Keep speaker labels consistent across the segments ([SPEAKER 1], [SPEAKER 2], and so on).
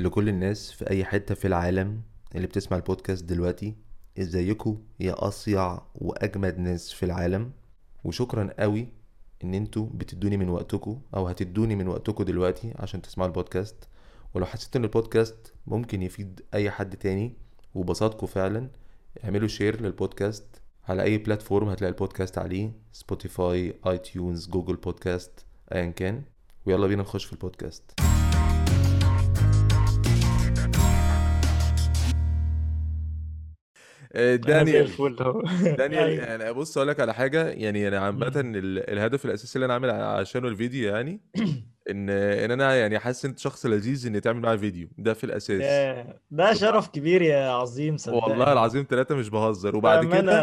[SPEAKER 1] لكل الناس في أي حتة في العالم اللي بتسمع البودكاست دلوقتي إزيكم يا أصيع وأجمد ناس في العالم؟ وشكرا قوي إن أنتوا بتدوني من وقتكم أو هتدوني من وقتكم دلوقتي عشان تسمعوا البودكاست. ولو حسيت إن البودكاست ممكن يفيد أي حد تاني وبساطكم فعلا اعملوا share لل podcast. على أي platform هتلاقي البودكاست عليه Spotify iTunes Google Podcasts أيا كان. ويلا بينا نخش في البودكاست. دانيال.
[SPEAKER 2] الفل أهو.
[SPEAKER 1] دانيال
[SPEAKER 2] أيوه.
[SPEAKER 1] يعني بص أقول لك على حاجة يعني
[SPEAKER 2] أنا
[SPEAKER 1] عامة الهدف الأساسي اللي أنا عامل عشانه الفيديو يعني إن إن أنا يعني حاسس أنت شخص لذيذ إن تعمل معايا فيديو. ده في
[SPEAKER 2] الأساس. ده شرف كبير يا عظيم
[SPEAKER 1] والله
[SPEAKER 2] صدقني
[SPEAKER 1] العظيم ثلاثة مش بهزر. وبعد كده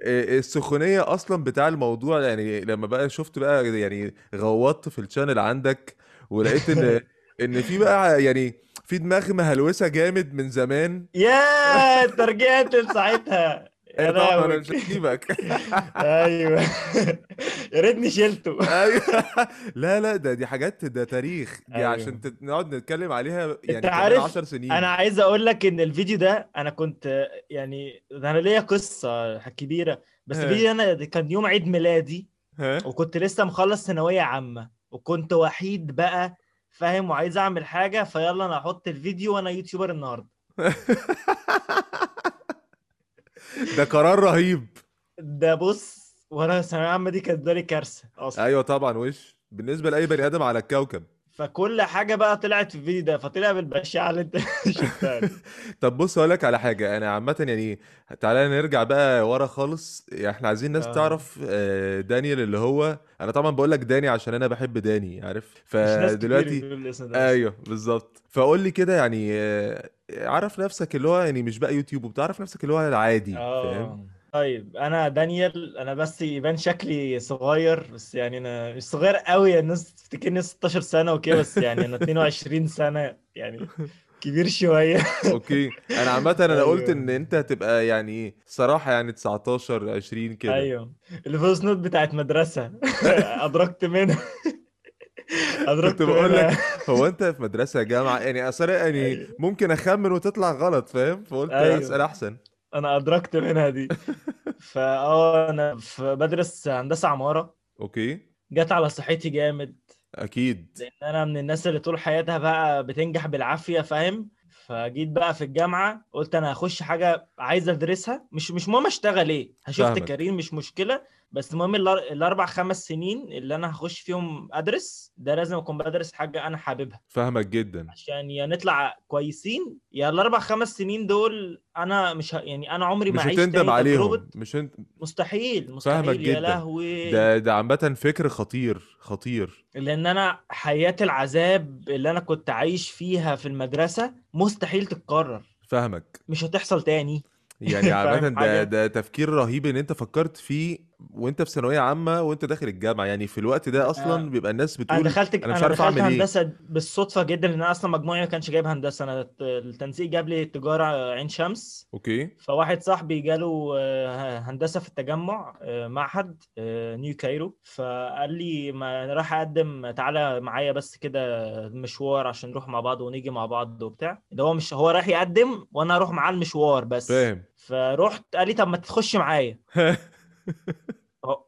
[SPEAKER 1] آه، السخونية أصلا بتاع الموضوع يعني لما بقى شفت بقى يعني غوطت في الشانل عندك ولقيت إن إن في بقى يعني في دماغ مهلوسة جامد من زمان.
[SPEAKER 2] يا انت رجعت لساعتها يا
[SPEAKER 1] إيه طبعا
[SPEAKER 2] أنا
[SPEAKER 1] مش هسيبك.
[SPEAKER 2] أيوه. يا ريتني شلته.
[SPEAKER 1] أيوه. لا لا ده دي حاجات ده تاريخ. دي عشان
[SPEAKER 2] أيوه
[SPEAKER 1] تت- نقعد نتكلم عليها يعني
[SPEAKER 2] عارف
[SPEAKER 1] عشر
[SPEAKER 2] أنا
[SPEAKER 1] سنين
[SPEAKER 2] عايز أقول لك إن الفيديو ده أنا كنت يعني أنا ليا قصة كبيرة. بس الفيديو ده أنا كان يوم عيد ميلادي. وكنت لسه مخلص ثانوية عامة. وكنت وحيد بقى فاهم وعايز اعمل حاجة فيلا أنا أحط الفيديو وأنا يوتيوبر النهاردة.
[SPEAKER 1] ده قرار رهيب.
[SPEAKER 2] ده بص وأنا ثانوية عامة دي كانت بالي كارثة أصلا.
[SPEAKER 1] أيوه طبعا وش؟ بالنسبة لأي بني آدم على الكوكب.
[SPEAKER 2] فكل حاجة بقى طلعت في الفيديو ده فطلع بالبشاعة اللي انت شفتها
[SPEAKER 1] طب بص أقول لك على حاجة أنا عامه يعني تعالى نرجع بقى ورا خالص يعني إحنا عايزين ناس
[SPEAKER 2] آه.
[SPEAKER 1] تعرف آه، دانيال اللي هو أنا طبعا بقول لك داني عشان أنا بحب داني عارف؟ فدلوقتي أيوه بالظبط. فقول لي كده يعني آه، عرف نفسك اللي هو يعني مش بقى يوتيوب وبتعرف نفسك اللي هو العادي فاهم؟
[SPEAKER 2] آه طيب أنا دانيال أنا بس يبان شكلي صغير بس يعني أنا مش صغير قوي الناس تفتكرني 16 سنة وكده بس يعني أنا 22 سنة يعني كبير شوية.
[SPEAKER 1] أوكي. أنا عامة أنا قلت
[SPEAKER 2] إن
[SPEAKER 1] أنت هتبقى يعني صراحة يعني 19 20 كده.
[SPEAKER 2] أيوه. الفويس نوت بتاعت مدرسة. أدركت منها.
[SPEAKER 1] كنت
[SPEAKER 2] ادركت
[SPEAKER 1] بقول لك هو أنت في مدرسة جامعه يعني أصل يعني
[SPEAKER 2] أيوه.
[SPEAKER 1] ممكن أخمن وتطلع غلط فاهم؟ فقلت أسأل
[SPEAKER 2] أيوه
[SPEAKER 1] أحسن.
[SPEAKER 2] أنا أدركت منها دي. فاه أنا في بدرس هندسة عمارة.
[SPEAKER 1] أوكي.
[SPEAKER 2] جت على صحتي جامد.
[SPEAKER 1] أكيد.
[SPEAKER 2] لأن أنا من الناس اللي طول حياتها بقى بتنجح بالعافية فاهم؟ فجيت بقى في الجامعة قلت أنا هخش حاجة عايز أدرسها. مش مش مهم أشتغل إيه. هشوف
[SPEAKER 1] فاهمك.
[SPEAKER 2] كارير مش مشكلة. بس المهم الأربع خمس سنين اللي أنا هخش فيهم أدرس ده لازم أكون بدرس حاجة أنا حاببها.
[SPEAKER 1] فاهمك جدا.
[SPEAKER 2] عشان يا نطلع كويسين يا الأربع خمس سنين دول أنا مش ه... يعني أنا عمري ما
[SPEAKER 1] مش
[SPEAKER 2] اعيش
[SPEAKER 1] هتندم عليهم. مش انت
[SPEAKER 2] مستحيل
[SPEAKER 1] فاهمك
[SPEAKER 2] مستحيل يا
[SPEAKER 1] جدا.
[SPEAKER 2] لهوي.
[SPEAKER 1] ده ده عامة فكر خطير خطير.
[SPEAKER 2] لأن أنا حياة العذاب اللي أنا كنت عايش فيها في المدرسة مستحيل تتكرر.
[SPEAKER 1] فاهمك.
[SPEAKER 2] مش هتحصل تاني.
[SPEAKER 1] يعني
[SPEAKER 2] عامة
[SPEAKER 1] ده ده تفكير رهيب إن أنت فكرت فيه وانت في ثانوية عامة وانت داخل الجامعة يعني في الوقت ده أصلا
[SPEAKER 2] آه،
[SPEAKER 1] بيبقى الناس
[SPEAKER 2] أنا
[SPEAKER 1] بتقول
[SPEAKER 2] دخلت
[SPEAKER 1] أنا مش
[SPEAKER 2] أنا
[SPEAKER 1] عارف أعمل إيه.
[SPEAKER 2] هندسة بالصدفة جدا لأن أنا أصلا مجموعي ما كانش جايب هندسة. أنا الت- التنسيق جاب لي تجارة عين شمس.
[SPEAKER 1] Okay.
[SPEAKER 2] فواحد صاحبي جاله آه، هندسة في التجمع آه، معهد آه، New Cairo. فقال لي ما راح أقدم تعالى معايا بس كده مشوار عشان نروح مع بعض ونيجي مع بعض وبتاع. ده هو مش هو رايح يقدم وأنا أروح معاه المشوار بس.
[SPEAKER 1] فاهم.
[SPEAKER 2] فرحت قال لي طب ما تخش معايا.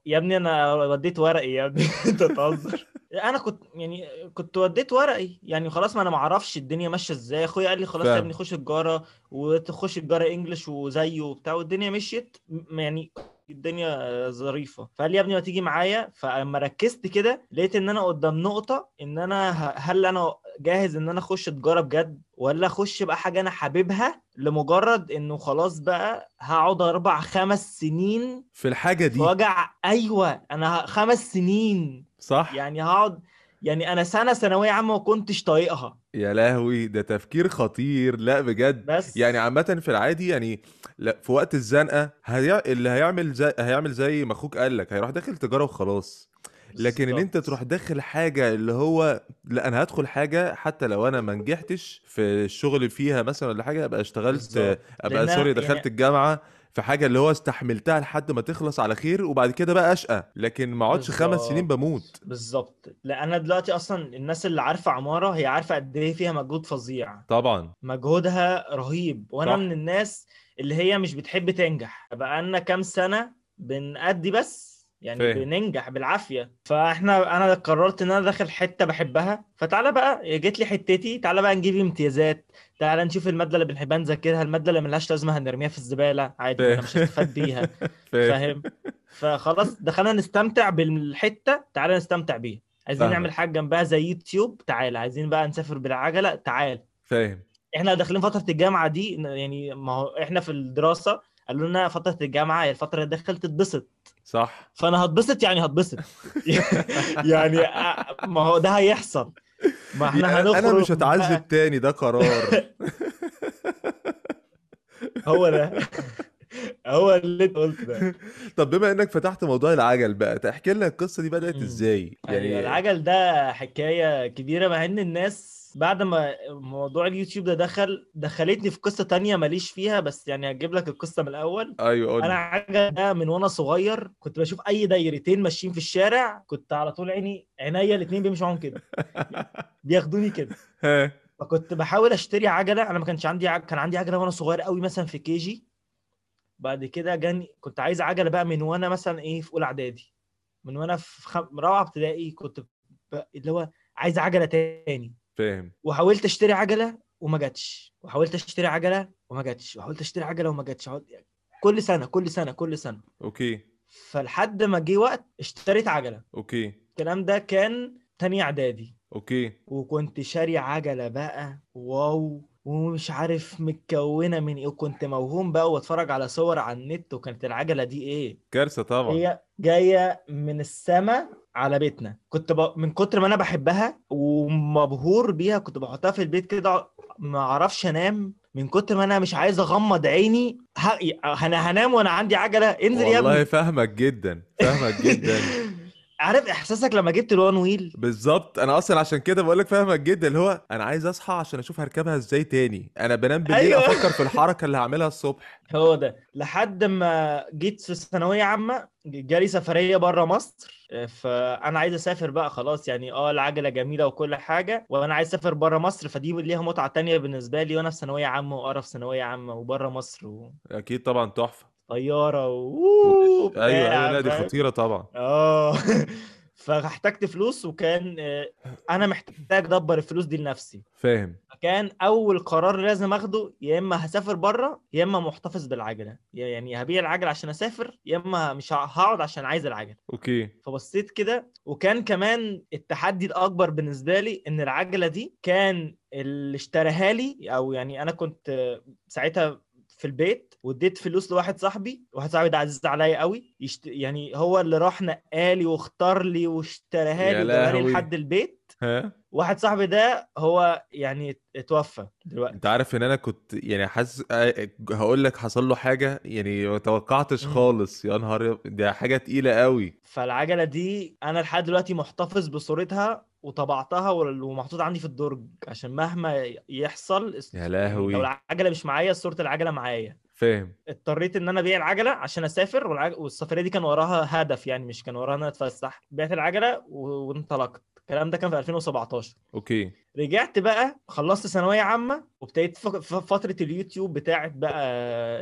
[SPEAKER 2] يا ابني أنا وديت ورقي يا ابني. أنت تهزر أنا كنت يعني كنت وديت ورقي. يعني خلاص ما أنا ما أعرفش الدنيا ماشية إزاي. أخويا قال لي خلاص يا ابني خش تجارة وتخش تجارة إنجلش وزيه وبتاع والدنيا مشيت. يعني الدنيا ظريفة. فقال لي يا ابني ما تيجي معايا؟ فلما ركزت كده لقيت إن أنا قدام نقطة إن أنا هل أنا جاهز إن أنا أخش تجارة بجد ولا أخش بقى حاجة أنا حاببها لمجرد إنه خلاص بقى هقعد أربع خمس سنين
[SPEAKER 1] في
[SPEAKER 2] الحاجة
[SPEAKER 1] دي.
[SPEAKER 2] وجع؟ أيوه أنا خمس سنين.
[SPEAKER 1] صح.
[SPEAKER 2] يعني هقعد يعني أنا سنة ثانوية عامة ما كنتش طايقها.
[SPEAKER 1] يا لهوي ده تفكير خطير. لا بجد. يعني
[SPEAKER 2] بس
[SPEAKER 1] عامة في العادي يعني لا في وقت الزنقة هي... اللي هيعمل زي هيعمل زي ما أخوك قال لك هيروح داخل تجارة وخلاص. لكن إن
[SPEAKER 2] أنت
[SPEAKER 1] تروح داخل حاجة اللي هو لا أنا هدخل حاجة حتى لو أنا ما نجحتش في الشغل فيها مثلا ولا حاجة أبقى اشتغلت
[SPEAKER 2] أبقى
[SPEAKER 1] سوري دخلت
[SPEAKER 2] يعني
[SPEAKER 1] الجامعة. في حاجة اللي هو استحملتها لحد ما تخلص على خير وبعد كده بقى أشقى. لكن ما اقعدش خمس سنين بموت.
[SPEAKER 2] بالظبط. لا أنا دلوقتي أصلا الناس اللي عارفة عمارة هي عارفة قد إيه فيها مجهود فظيع.
[SPEAKER 1] طبعا.
[SPEAKER 2] مجهودها رهيب. وأنا
[SPEAKER 1] صح.
[SPEAKER 2] من الناس اللي هي مش بتحب تنجح. بقالنا كام سنة بنأدي بس يعني
[SPEAKER 1] فاهم.
[SPEAKER 2] بننجح بالعافية. فإحنا أنا قررت إن أنا داخل حتة بحبها. فتعالى بقى جيت لي حتتي تعالى بقى نجيب امتيازات. تعالى نشوف المادة اللي بنحبها نذاكرها المادة اللي ملهاش لازمة هنرميها في الزبالة. عادي
[SPEAKER 1] أنا
[SPEAKER 2] مش هستفاد بيها.
[SPEAKER 1] فاهم.
[SPEAKER 2] فخلاص دخلنا نستمتع بالحتة تعالى نستمتع بيها. عايزين نعمل
[SPEAKER 1] فاهمك
[SPEAKER 2] حاجة جنبها زي يوتيوب تعالى عايزين بقى نسافر بالعجلة تعالى
[SPEAKER 1] فاهم.
[SPEAKER 2] إحنا داخلين فترة الجامعة دي يعني ما هو إحنا في الدراسة قالوا لنا فترة الجامعة هي الفترة اللي داخل تتبسط.
[SPEAKER 1] صح.
[SPEAKER 2] فأنا هتبسط يعني هتبسط. يعني ما هو ده هيحصل. ما إحنا
[SPEAKER 1] يعني أنا
[SPEAKER 2] هنخرج
[SPEAKER 1] مش هتعذب تاني ده قرار.
[SPEAKER 2] هو ده. هو اللي انت قلته ده.
[SPEAKER 1] طب بما انك فتحت موضوع العجل بقى تحكي لنا القصة دي بدأت
[SPEAKER 2] إزاي؟
[SPEAKER 1] يعني
[SPEAKER 2] العجل ده حكاية كبيرة مع إن الناس بعد ما موضوع اليوتيوب ده دخل دخلتني في قصة تانية ماليش فيها بس يعني هجيب لك القصة من الأول.
[SPEAKER 1] أيوه قول أنا
[SPEAKER 2] عجل من وأنا صغير كنت بشوف أي دايرتين ماشيين في الشارع كنت على طول عيني عينيا الاتنين بيمشوا معاهم كده. بياخدوني كده. فكنت بحاول أشتري عجلة أنا ما كانش عندي عجل. كان عندي عجلة وأنا صغير قوي مثلا في KG. بعد كده جاني كنت عايز عجلة بقى من وأنا مثلا إيه في أولى إعدادي. من وأنا في خم... رابعة ابتدائي كنت ب... اللي هو عايز عجلة تاني.
[SPEAKER 1] فاهم.
[SPEAKER 2] وحاولت أشتري عجلة وما جاتش. وحاولت أشتري عجلة وما جاتش. وحاولت أشتري عجلة وما جاتش. يعني كل سنة كل سنة كل سنة.
[SPEAKER 1] Okay.
[SPEAKER 2] فلحد ما جه وقت اشتريت عجلة.
[SPEAKER 1] Okay.
[SPEAKER 2] الكلام ده كان تاني إعدادي.
[SPEAKER 1] Okay.
[SPEAKER 2] وكنت شاري عجلة بقى. Wow. ومش عارف متكونة من إيه وكنت موهوم بقى واتفرج على صور على النت وكانت العجلة دي إيه؟
[SPEAKER 1] كارثة طبعا.
[SPEAKER 2] هي جاية من السما على بيتنا. كنت ب... من كتر ما أنا بحبها ومبهور بيها كنت بحطها في البيت كده ما أعرفش أنام. من كتر ما أنا مش عايز أغمض عيني ه... أنا هنام وأنا عندي عجلة. انزل يا
[SPEAKER 1] والله
[SPEAKER 2] ابني.
[SPEAKER 1] فاهمك جدا فاهمك جدا.
[SPEAKER 2] عارف إحساسك لما جبت الوان ويل؟
[SPEAKER 1] بالظبط. أنا أصلا عشان كده بقول لك فاهمك جدا اللي هو أنا عايز أصحى عشان أشوف هركبها إزاي تاني. أنا بنام بالليل
[SPEAKER 2] أيوه.
[SPEAKER 1] أفكر في الحركة اللي هعملها الصبح.
[SPEAKER 2] هو ده. لحد ما جيت في ثانوية عامة جالي سفرية بره مصر. فأنا عايز أسافر بقى خلاص يعني آه العجلة جميلة وكل حاجة وأنا عايز أسافر بره مصر فدي ليها متعة تانية بالنسبة لي وأنا في ثانوية عامة وقرف ثانوية عامة وبره مصر
[SPEAKER 1] أكيد طبعا تحفة.
[SPEAKER 2] وطياره
[SPEAKER 1] أيوه
[SPEAKER 2] وبتاع
[SPEAKER 1] أيوه لا دي خطيرة طبعا.
[SPEAKER 2] آه. فاحتجت فلوس وكان آه، أنا محتاج ادبر الفلوس دي لنفسي.
[SPEAKER 1] فاهم.
[SPEAKER 2] فكان أول قرار لازم آخده يا إما هسافر بره يا إما محتفظ بالعجلة. يعني هبيع العجلة عشان أسافر يا إما مش هقعد عشان عايز العجلة.
[SPEAKER 1] أوكي.
[SPEAKER 2] فبصيت كده وكان كمان التحدي الأكبر بالنسبة لي إن العجلة دي كان اللي اشتراها لي أو يعني أنا كنت ساعتها في البيت واديت فلوس لواحد صاحبي واحد صاحبي ده عزيز عليا قوي يشت... يعني هو اللي راح نقالي واختار لي واشتراها لي وجابها لحد البيت.
[SPEAKER 1] ها؟
[SPEAKER 2] واحد صاحبي ده هو يعني اتوفى دلوقتي.
[SPEAKER 1] انت عارف ان أنا كنت يعني حاسس آه، هقول لك حصل له حاجة يعني ما توقعتش. خالص. يا نهار دي حاجة تقيلة قوي.
[SPEAKER 2] فالعجلة دي أنا لحد دلوقتي محتفظ بصورتها وطبعتها ومحطوطه عندي في الدرج عشان مهما يحصل
[SPEAKER 1] يا
[SPEAKER 2] يعني
[SPEAKER 1] لهوي.
[SPEAKER 2] لو العجلة مش معايا صورة العجلة معايا.
[SPEAKER 1] فاهم.
[SPEAKER 2] اضطريت إن أنا أبيع العجلة عشان أسافر والعج... والسفرية دي كان وراها هدف يعني مش كان وراها إن أنا أتفسح. بعت العجلة. وانطلقت. الكلام ده كان في 2017
[SPEAKER 1] okay.
[SPEAKER 2] رجعت بقى خلصت ثانوية عامة وابتديت فترة اليوتيوب بتاعت بقى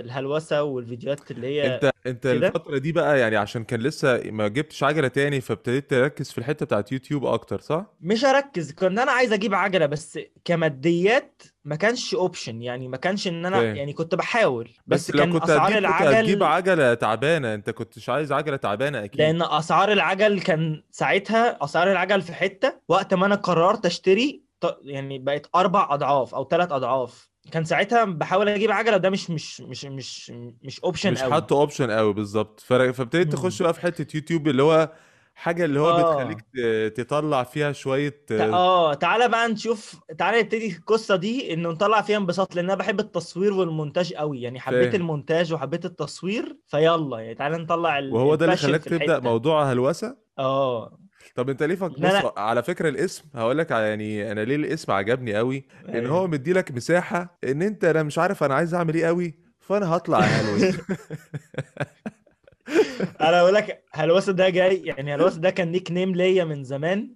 [SPEAKER 2] الهلوسة والفيديوهات اللي هي
[SPEAKER 1] أنت أنت
[SPEAKER 2] كده.
[SPEAKER 1] الفترة دي بقى يعني عشان كان لسه ما جبتش عجلة تاني فابتديت تركز في الحتة بتاعت يوتيوب أكتر صح؟
[SPEAKER 2] مش اركز كنت أنا عايز أجيب عجلة بس كماديات ما كانش option يعني ما كانش إن
[SPEAKER 1] أنا
[SPEAKER 2] يعني كنت بحاول
[SPEAKER 1] بس
[SPEAKER 2] بس كان
[SPEAKER 1] كنت
[SPEAKER 2] أسعار
[SPEAKER 1] هتجيب كنت هتجيب
[SPEAKER 2] العجل
[SPEAKER 1] عجلة تعبانة أنت كنتش عايز عجلة تعبانة أكيد.
[SPEAKER 2] لأن أسعار العجل كان ساعتها أسعار العجل في حتة وقت ما أنا قررت أشتري يعني بقت أربع أضعاف أو ثلاث أضعاف. كان ساعتها بحاول أجيب عجلة ده مش مش مش مش مش option
[SPEAKER 1] مش حاطه option قوي بالظبط. فابتديت. تخش بقى في حتة يوتيوب اللي هو حاجة اللي هو بتخليك
[SPEAKER 2] آه
[SPEAKER 1] ت- تطلع فيها
[SPEAKER 2] شوية آه تعالى بقى نشوف تعالى نبتدي القصة دي انه نطلع فيها انبساط لأن أنا بحب التصوير والمونتاج قوي يعني حبيت
[SPEAKER 1] فاهم.
[SPEAKER 2] المونتاج وحبيت التصوير فيلا يعني تعالى نطلع ال-
[SPEAKER 1] وهو ده اللي خلاك
[SPEAKER 2] تبدأ
[SPEAKER 1] موضوع هلوسة؟
[SPEAKER 2] آه.
[SPEAKER 1] طب أنت ليه فك...
[SPEAKER 2] إن أنا
[SPEAKER 1] بص على فكرة الاسم هقول لك يعني أنا ليه الاسم عجبني قوي؟ إن هو
[SPEAKER 2] أيوه
[SPEAKER 1] مديلك مساحة إن أنت أنا مش عارف أنا عايز أعمل إيه قوي فأنا هطلع هلوسة.
[SPEAKER 2] أنا أقول لك هلوسة ده جاي يعني هلوسة ده كان nickname ليا من زمان؟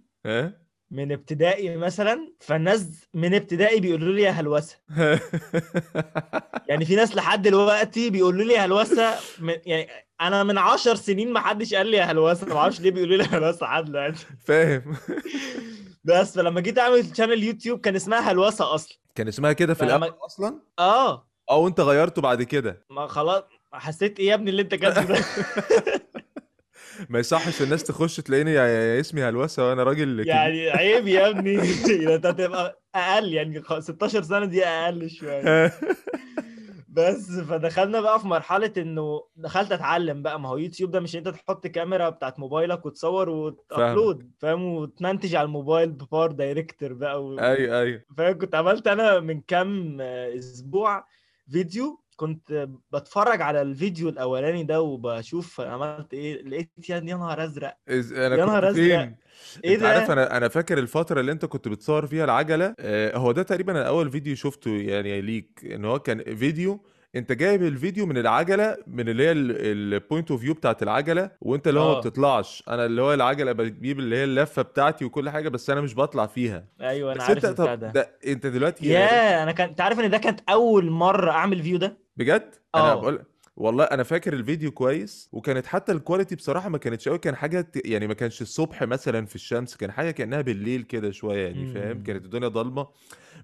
[SPEAKER 2] من ابتدائي مثلا فالناس من ابتدائي بيقولوا لي يا هلوسة. يعني في ناس لحد دلوقتي بيقولوا لي يا هلوسة من يعني أنا من عشر سنين ما حدش قال لي يا هلوسة ما أعرفش ليه بيقولوا لي هلوسة لحد دلوقتي.
[SPEAKER 1] فاهم.
[SPEAKER 2] بس فلما جيت أعمل channel يوتيوب كان اسمها هلوسة أصلا.
[SPEAKER 1] كان اسمها كده في
[SPEAKER 2] فلما-
[SPEAKER 1] الأول أصلا؟
[SPEAKER 2] آه.
[SPEAKER 1] أو أنت غيرته بعد كده؟
[SPEAKER 2] ما خلاص حسيت إيه يا ابني اللي أنت كاتبه ده؟
[SPEAKER 1] ما يصحش الناس تخش تلاقيني يا- اسمي هلوسة وأنا راجل كبير.
[SPEAKER 2] يعني عيب يا ابني. ده أنت هتبقى أقل يعني خ- 16 سنة دي أقل شوية. بس فدخلنا بقى في مرحلة إنه دخلت أتعلم بقى. ما هو يوتيوب ده مش أنت تحط كاميرا بتاعت موبايلك وتصور وت upload فاهم؟ وتمنتج على الموبايل ب PowerDirector بقى و...
[SPEAKER 1] أيوه أيوه.
[SPEAKER 2] فاهم؟ كنت عملت أنا من كام آه، أسبوع فيديو كنت بتفرج على الفيديو الأولاني ده وبشوف عملت إيه لقيت يا نهار أزرق.
[SPEAKER 1] إز... أنا
[SPEAKER 2] يا نهار أزرق. إيه
[SPEAKER 1] أنت عارف
[SPEAKER 2] ده
[SPEAKER 1] أنا أنا فاكر الفترة اللي أنت كنت بتصور فيها العجلة آه، هو ده تقريبا أنا اول فيديو شفته يعني ليك إن هو كان فيديو أنت جايب الفيديو من العجلة من اللي هي ال point of view بتاعت العجلة وأنت اللي هو ما
[SPEAKER 2] آه.
[SPEAKER 1] بتطلعش. أنا اللي هو العجلة بجيب اللي هي اللفة بتاعتي وكل حاجة بس أنا مش بطلع فيها.
[SPEAKER 2] أيوه
[SPEAKER 1] أنا
[SPEAKER 2] عارف
[SPEAKER 1] انت
[SPEAKER 2] ده.
[SPEAKER 1] ده أنت دلوقتي
[SPEAKER 2] يا أنا كان أنت عارف إن ده كانت أول مرة أعمل فيديو؟
[SPEAKER 1] بجد؟ أنا
[SPEAKER 2] آه.
[SPEAKER 1] بقول والله أنا فاكر الفيديو كويس وكانت حتى ال quality بصراحة ما كانتش قوي كان حاجة يعني ما كانش الصبح مثلا في الشمس كان حاجة كأنها بالليل كده شوية يعني فاهم. كانت الدنيا ضلمة.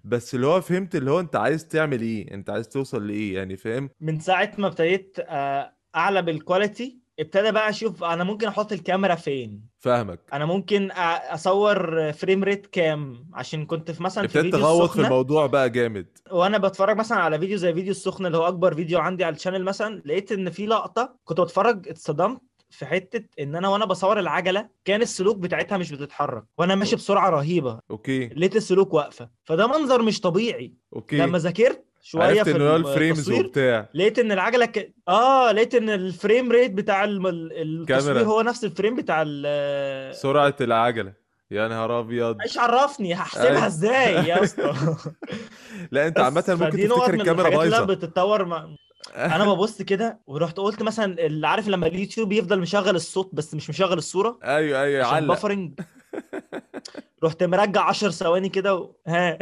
[SPEAKER 1] بس اللي هو فهمت اللي هو أنت عايز تعمل إيه؟ أنت عايز توصل لإيه يعني فاهم؟
[SPEAKER 2] من ساعة ما ابتديت آه، أعلى بال quality ابتدى بقى أشوف أنا ممكن أحط الكاميرا فين.
[SPEAKER 1] فاهمك.
[SPEAKER 2] أنا ممكن أصور frame rate كام؟ عشان كنت في مثلا في
[SPEAKER 1] ابتديت
[SPEAKER 2] فيديو
[SPEAKER 1] تغوط في الموضوع بقى جامد.
[SPEAKER 2] وأنا بتفرج مثلا على فيديو زي فيديو السخنه اللي هو أكبر فيديو عندي على ال channel مثلا لقيت إن في لقطة كنت بتفرج اتصدمت في حتة إن أنا وأنا بصور العجلة كان السلوك بتاعتها مش بتتحرك وأنا ماشي بسرعة رهيبة.
[SPEAKER 1] okay.
[SPEAKER 2] لقيت السلوك واقفة. فده منظر مش طبيعي.
[SPEAKER 1] okay.
[SPEAKER 2] لما ذاكرت شوية
[SPEAKER 1] عرفت
[SPEAKER 2] في
[SPEAKER 1] إن هو ال frames
[SPEAKER 2] التصوير
[SPEAKER 1] وبتاع.
[SPEAKER 2] لقيت إن العجلة ك... آه لقيت إن ال frame rate بتاع الم- التصوير. هو نفس ال frame بتاع ال
[SPEAKER 1] سرعة العجلة. يا نهار أبيض.
[SPEAKER 2] إيش عرفني هحسبها
[SPEAKER 1] أيوة.
[SPEAKER 2] إزاي يا اسطى؟
[SPEAKER 1] لا أنت
[SPEAKER 2] عامة
[SPEAKER 1] ممكن تفتكر الكاميرا بايظة.
[SPEAKER 2] بتتطور مع... أنا ببص كده ورحت قلت مثلا اللي عارف لما اليوتيوب يفضل مشغل الصوت بس مش مشغل الصورة؟
[SPEAKER 1] أيوه أيوه
[SPEAKER 2] عشان
[SPEAKER 1] علق.
[SPEAKER 2] بفرنج رحت مرجع 10 ثواني كده و... ها.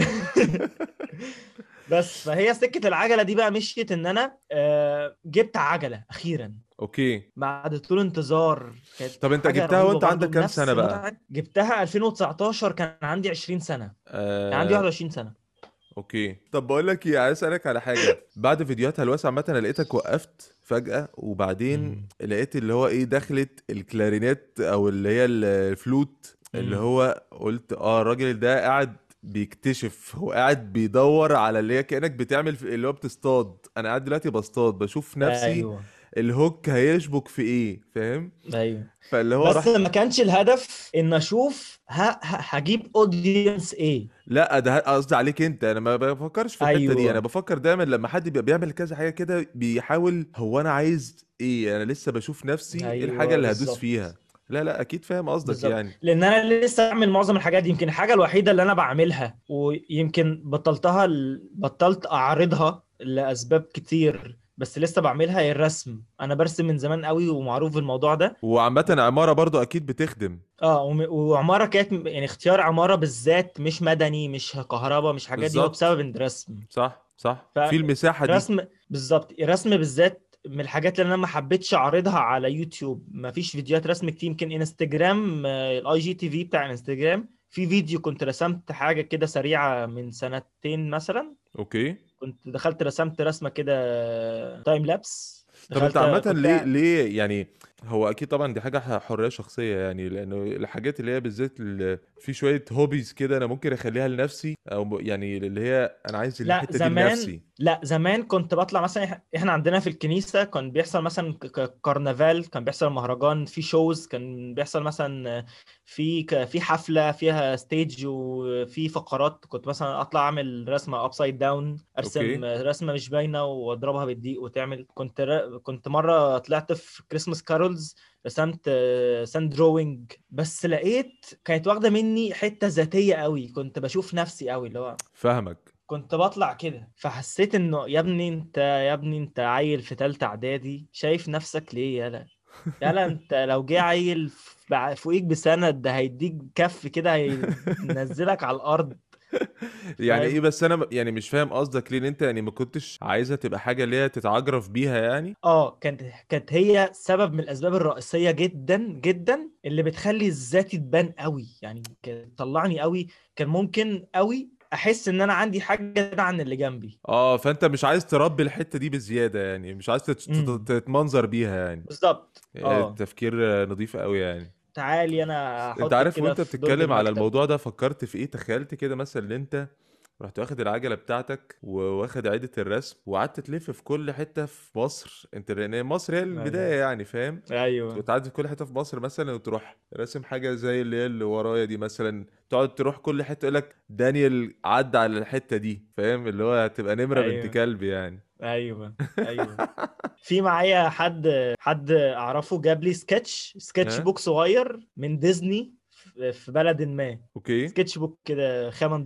[SPEAKER 2] بس. فهي سكة العجلة دي بقى مشيت إن أنا آه، جبت عجلة أخيرا.
[SPEAKER 1] okay.
[SPEAKER 2] بعد طول انتظار كانت
[SPEAKER 1] طب
[SPEAKER 2] أنت
[SPEAKER 1] جبتها
[SPEAKER 2] وأنت
[SPEAKER 1] عندك كام سنة بقى؟
[SPEAKER 2] جبتها 2019 كان عندي 20 سنة. كان عندي
[SPEAKER 1] آه...
[SPEAKER 2] 21 سنة.
[SPEAKER 1] okay. طب بقول لك إيه عايز أسألك على حاجة. بعد فيديوهات هلوسة عامة أنا لقيتك وقفت فجأة وبعدين
[SPEAKER 2] مم.
[SPEAKER 1] لقيت اللي هو إيه دخلت ال clarinet أو اللي هي الفلوت اللي. هو قلت آه الراجل ده قاعد بيكتشف هو قاعد بيدور على اللي هي كأنك بتعمل في اللي هو بتصطاد. أنا قاعد دلوقتي بصطاد بشوف نفسي
[SPEAKER 2] أيوه.
[SPEAKER 1] الهوك هيشبك في إيه فاهم؟
[SPEAKER 2] أيوه.
[SPEAKER 1] فاللي هو
[SPEAKER 2] بس
[SPEAKER 1] راح
[SPEAKER 2] ما كانش الهدف إن أشوف. هجيب اودينس إيه.
[SPEAKER 1] لا ده قصدي عليك أنت. أنا ما بفكرش في الحتة دي.
[SPEAKER 2] أيوة.
[SPEAKER 1] أنا بفكر دايما لما حد بيعمل كذا حاجة كده بيحاول هو أنا عايز إيه. أنا لسه بشوف نفسي إيه
[SPEAKER 2] أيوة
[SPEAKER 1] الحاجة اللي هدوس
[SPEAKER 2] بالظبط.
[SPEAKER 1] فيها. لا لا أكيد فاهم قصدك. يعني.
[SPEAKER 2] لأن أنا لسه بعمل معظم الحاجات دي. يمكن الحاجة الوحيدة اللي أنا بعملها ويمكن بطلتها. بطلت أعرضها لأسباب كتير بس لسه بعملها هي الرسم. أنا برسم من زمان قوي ومعروف بالموضوع ده.
[SPEAKER 1] وعامة عمارة برضو أكيد بتخدم.
[SPEAKER 2] آه وعمارة كانت يعني اختيار عمارة بالذات مش مدني مش كهرباء مش حاجات دي هو. بسبب الرسم
[SPEAKER 1] صح صح.
[SPEAKER 2] ف-
[SPEAKER 1] في المساحة دي.
[SPEAKER 2] رسم بالظبط. الرسم بالذات من الحاجات اللي أنا ما حبيتش أعرضها على يوتيوب. ما فيش فيديوهات رسم كتير يمكن إنستجرام آه، ال IGTV بتاع إنستجرام. في فيديو كنت رسمت حاجة كده سريعة من سنتين مثلا.
[SPEAKER 1] okay.
[SPEAKER 2] كنت دخلت رسمت رسمة كده time lapse
[SPEAKER 1] طب أنت
[SPEAKER 2] عامة
[SPEAKER 1] ليه ليه يعني هو أكيد طبعا دي حاجة حرية شخصية يعني لأنه الحاجات اللي هي بالذات ال- في شوية hobbies كده أنا ممكن أخليها لنفسي أو م- يعني اللي هي أنا عايز
[SPEAKER 2] لا
[SPEAKER 1] الحتة دي
[SPEAKER 2] زمان
[SPEAKER 1] لنفسي
[SPEAKER 2] لا زمان كنت بطلع مثلا إح- إحنا عندنا في الكنيسة كان بيحصل مثلا ك- ك- كرنفال كان بيحصل مهرجان في shows كان بيحصل مثلا في ك- في حفلة فيها stage وفي فقرات كنت مثلا أطلع أعمل رسمة upside down
[SPEAKER 1] أرسم.
[SPEAKER 2] رسمة مش باينة وأضربها بالدقيق وتعمل كنت ر... كنت مرة طلعت في Christmas carols رسمت sand drawing بس لقيت كانت واخدة مني حتة ذاتية قوي كنت بشوف نفسي قوي اللي هو
[SPEAKER 1] فاهمك.
[SPEAKER 2] كنت بطلع كده. فحسيت إنه يا ابني أنت يا ابني أنت عيل في تالتة إعدادي شايف نفسك ليه يالا يالا أنت لو جه عيل فوقيك بسنة ده هيديك كف كده هينزلك على الأرض.
[SPEAKER 1] يعني؟ إيه بس أنا يعني مش فاهم قصدك ليه إن أنت يعني ما كنتش عايزها تبقى حاجة اللي هي تتعجرف بيها يعني؟
[SPEAKER 2] آه كانت كانت هي سبب من الأسباب الرئيسية جدا جدا اللي بتخلي الذاتي تبان قوي. يعني كانت تطلعني قوي كان ممكن قوي أحس إن أنا عندي حاجة عن اللي جنبي.
[SPEAKER 1] آه فأنت مش عايز تربي الحتة دي بزيادة يعني مش عايز تت-
[SPEAKER 2] مم.
[SPEAKER 1] تت- تتمنظر بيها يعني.
[SPEAKER 2] بالظبط آه
[SPEAKER 1] التفكير نظيف قوي يعني.
[SPEAKER 2] تعالي
[SPEAKER 1] أنا
[SPEAKER 2] أنت
[SPEAKER 1] عارف
[SPEAKER 2] وأنت
[SPEAKER 1] بتتكلم على الموضوع ده فكرت في إيه؟ تخيلت كده مثلا إن أنت رحت واخد العجلة بتاعتك وواخد عدة الرسم وقعدت تلف في كل حتة في مصر. انت لأن مصر هي البداية
[SPEAKER 2] أيوه
[SPEAKER 1] يعني فاهم؟
[SPEAKER 2] أيوه.
[SPEAKER 1] وتعدي في كل حتة في مصر مثلا وتروح راسم حاجة زي اللي هي اللي ورايا دي مثلا. تقعد تروح كل حتة يقول لك دانيال عدى على الحتة دي فاهم؟ اللي هو هتبقى نمرة بنت
[SPEAKER 2] أيوه.
[SPEAKER 1] كلب يعني.
[SPEAKER 2] أيوه. أيوه. في معايا حد حد أعرفه جاب لي
[SPEAKER 1] sketch
[SPEAKER 2] sketchbook صغير من ديزني في بلد ما. okay. sketchbook كده خامة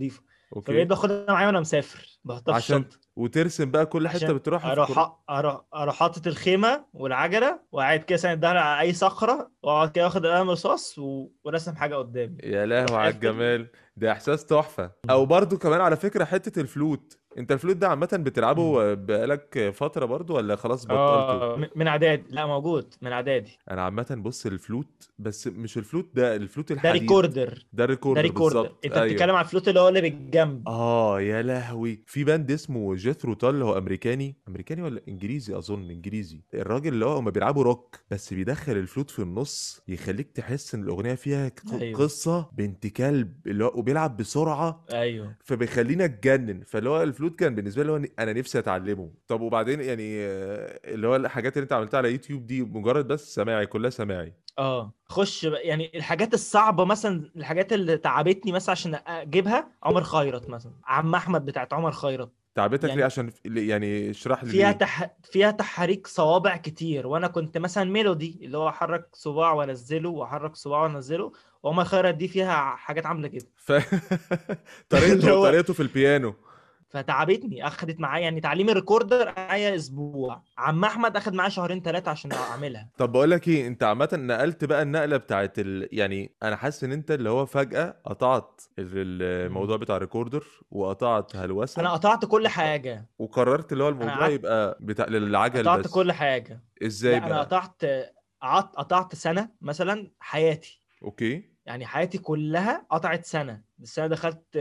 [SPEAKER 2] نظيفه فبقيت
[SPEAKER 1] okay
[SPEAKER 2] باخدها معايا وأنا مسافر. بحطها في
[SPEAKER 1] عشان
[SPEAKER 2] الشنطة.
[SPEAKER 1] وترسم بقى كل
[SPEAKER 2] حتة
[SPEAKER 1] بتروحها
[SPEAKER 2] أروح
[SPEAKER 1] كل
[SPEAKER 2] أروح أروح حاطط الخيمة والعجلة وقاعد كده ساند ظهري على أي صخرة وأقعد كده واخد قلم رصاص و... ورسم حاجة قدامي.
[SPEAKER 1] يا لهوي على الجمال. ده إحساس تحفة. أو برضو كمان على فكرة حتة الفلوت. انت الفلوت ده
[SPEAKER 2] عامة.
[SPEAKER 1] بتلعبه بقالك فترة برضو ولا خلاص بطلته؟
[SPEAKER 2] م- من إعدادي. لا موجود من إعدادي.
[SPEAKER 1] أنا عامة بص الفلوت بس مش الفلوت ده الفلوت
[SPEAKER 2] ده
[SPEAKER 1] الحديد.
[SPEAKER 2] recorder.
[SPEAKER 1] ده
[SPEAKER 2] ده
[SPEAKER 1] ال
[SPEAKER 2] recorder
[SPEAKER 1] recorder
[SPEAKER 2] أنت
[SPEAKER 1] أيوه.
[SPEAKER 2] بتتكلم على الفلوت اللي هو اللي بالجنب.
[SPEAKER 1] آه يا لهوي. في band اسمه Jethro Tull هو أمريكاني. أمريكاني ولا إنجليزي؟ أظن إنجليزي. الراجل اللي هو هما بيلعبوا روك بس بيدخل الفلوت في النص يخليك تحس إن الأغنية فيها
[SPEAKER 2] أيوه.
[SPEAKER 1] قصة بنت كلب اللي هو وبيلعب بسرعة.
[SPEAKER 2] أيوه.
[SPEAKER 1] فبيخلينا أتجنن. فاللي هو الفلوت كان بالنسبة لي هو أنا نفسي أتعلمه. طب وبعدين يعني آه، اللي هو الحاجات اللي أنت عملتها على يوتيوب دي مجرد بس سماعي كلها سماعي.
[SPEAKER 2] آه خش يعني الحاجات الصعبة مثلا الحاجات اللي تعبتني مثلا عشان أجيبها عمر خيرت مثلا عم أحمد بتاعت عمر خيرت.
[SPEAKER 1] تعبتك ليه
[SPEAKER 2] يعني
[SPEAKER 1] عشان ف- يعني اشرح لي؟
[SPEAKER 2] فيها
[SPEAKER 1] ليه
[SPEAKER 2] تح... فيها تحريك صوابع كتير. وأنا كنت مثلا melody اللي هو أحرك صباع وأنزله وأحرك صباع وأنزله. وعمر خيرت دي فيها حاجات عاملة كده.
[SPEAKER 1] ف... طريقته طريقته في البيانو.
[SPEAKER 2] فتعبتني أخدت معايا يعني تعليم ال recorder معايا أسبوع عم أحمد أخد معايا شهرين ثلاثة عشان أعملها.
[SPEAKER 1] طب بقول لك إيه أنت عامة نقلت بقى النقلة بتاعت ال... يعني أنا حاسس إن أنت اللي هو فجأة قطعت ال- ال- الموضوع. بتاع ال recorder وقطعت
[SPEAKER 2] أنا
[SPEAKER 1] هلوسه
[SPEAKER 2] قطعت كل حاجة.
[SPEAKER 1] وقررت اللي هو
[SPEAKER 2] أنا
[SPEAKER 1] الموضوع يبقى بتاع للعجل
[SPEAKER 2] قطعت
[SPEAKER 1] بس.
[SPEAKER 2] كل حاجة.
[SPEAKER 1] إزاي
[SPEAKER 2] لا أنا
[SPEAKER 1] بقى؟
[SPEAKER 2] قطعت قطعت سنة مثلا حياتي.
[SPEAKER 1] أوكي.
[SPEAKER 2] يعني حياتي كلها قطعت سنة أنا دخلت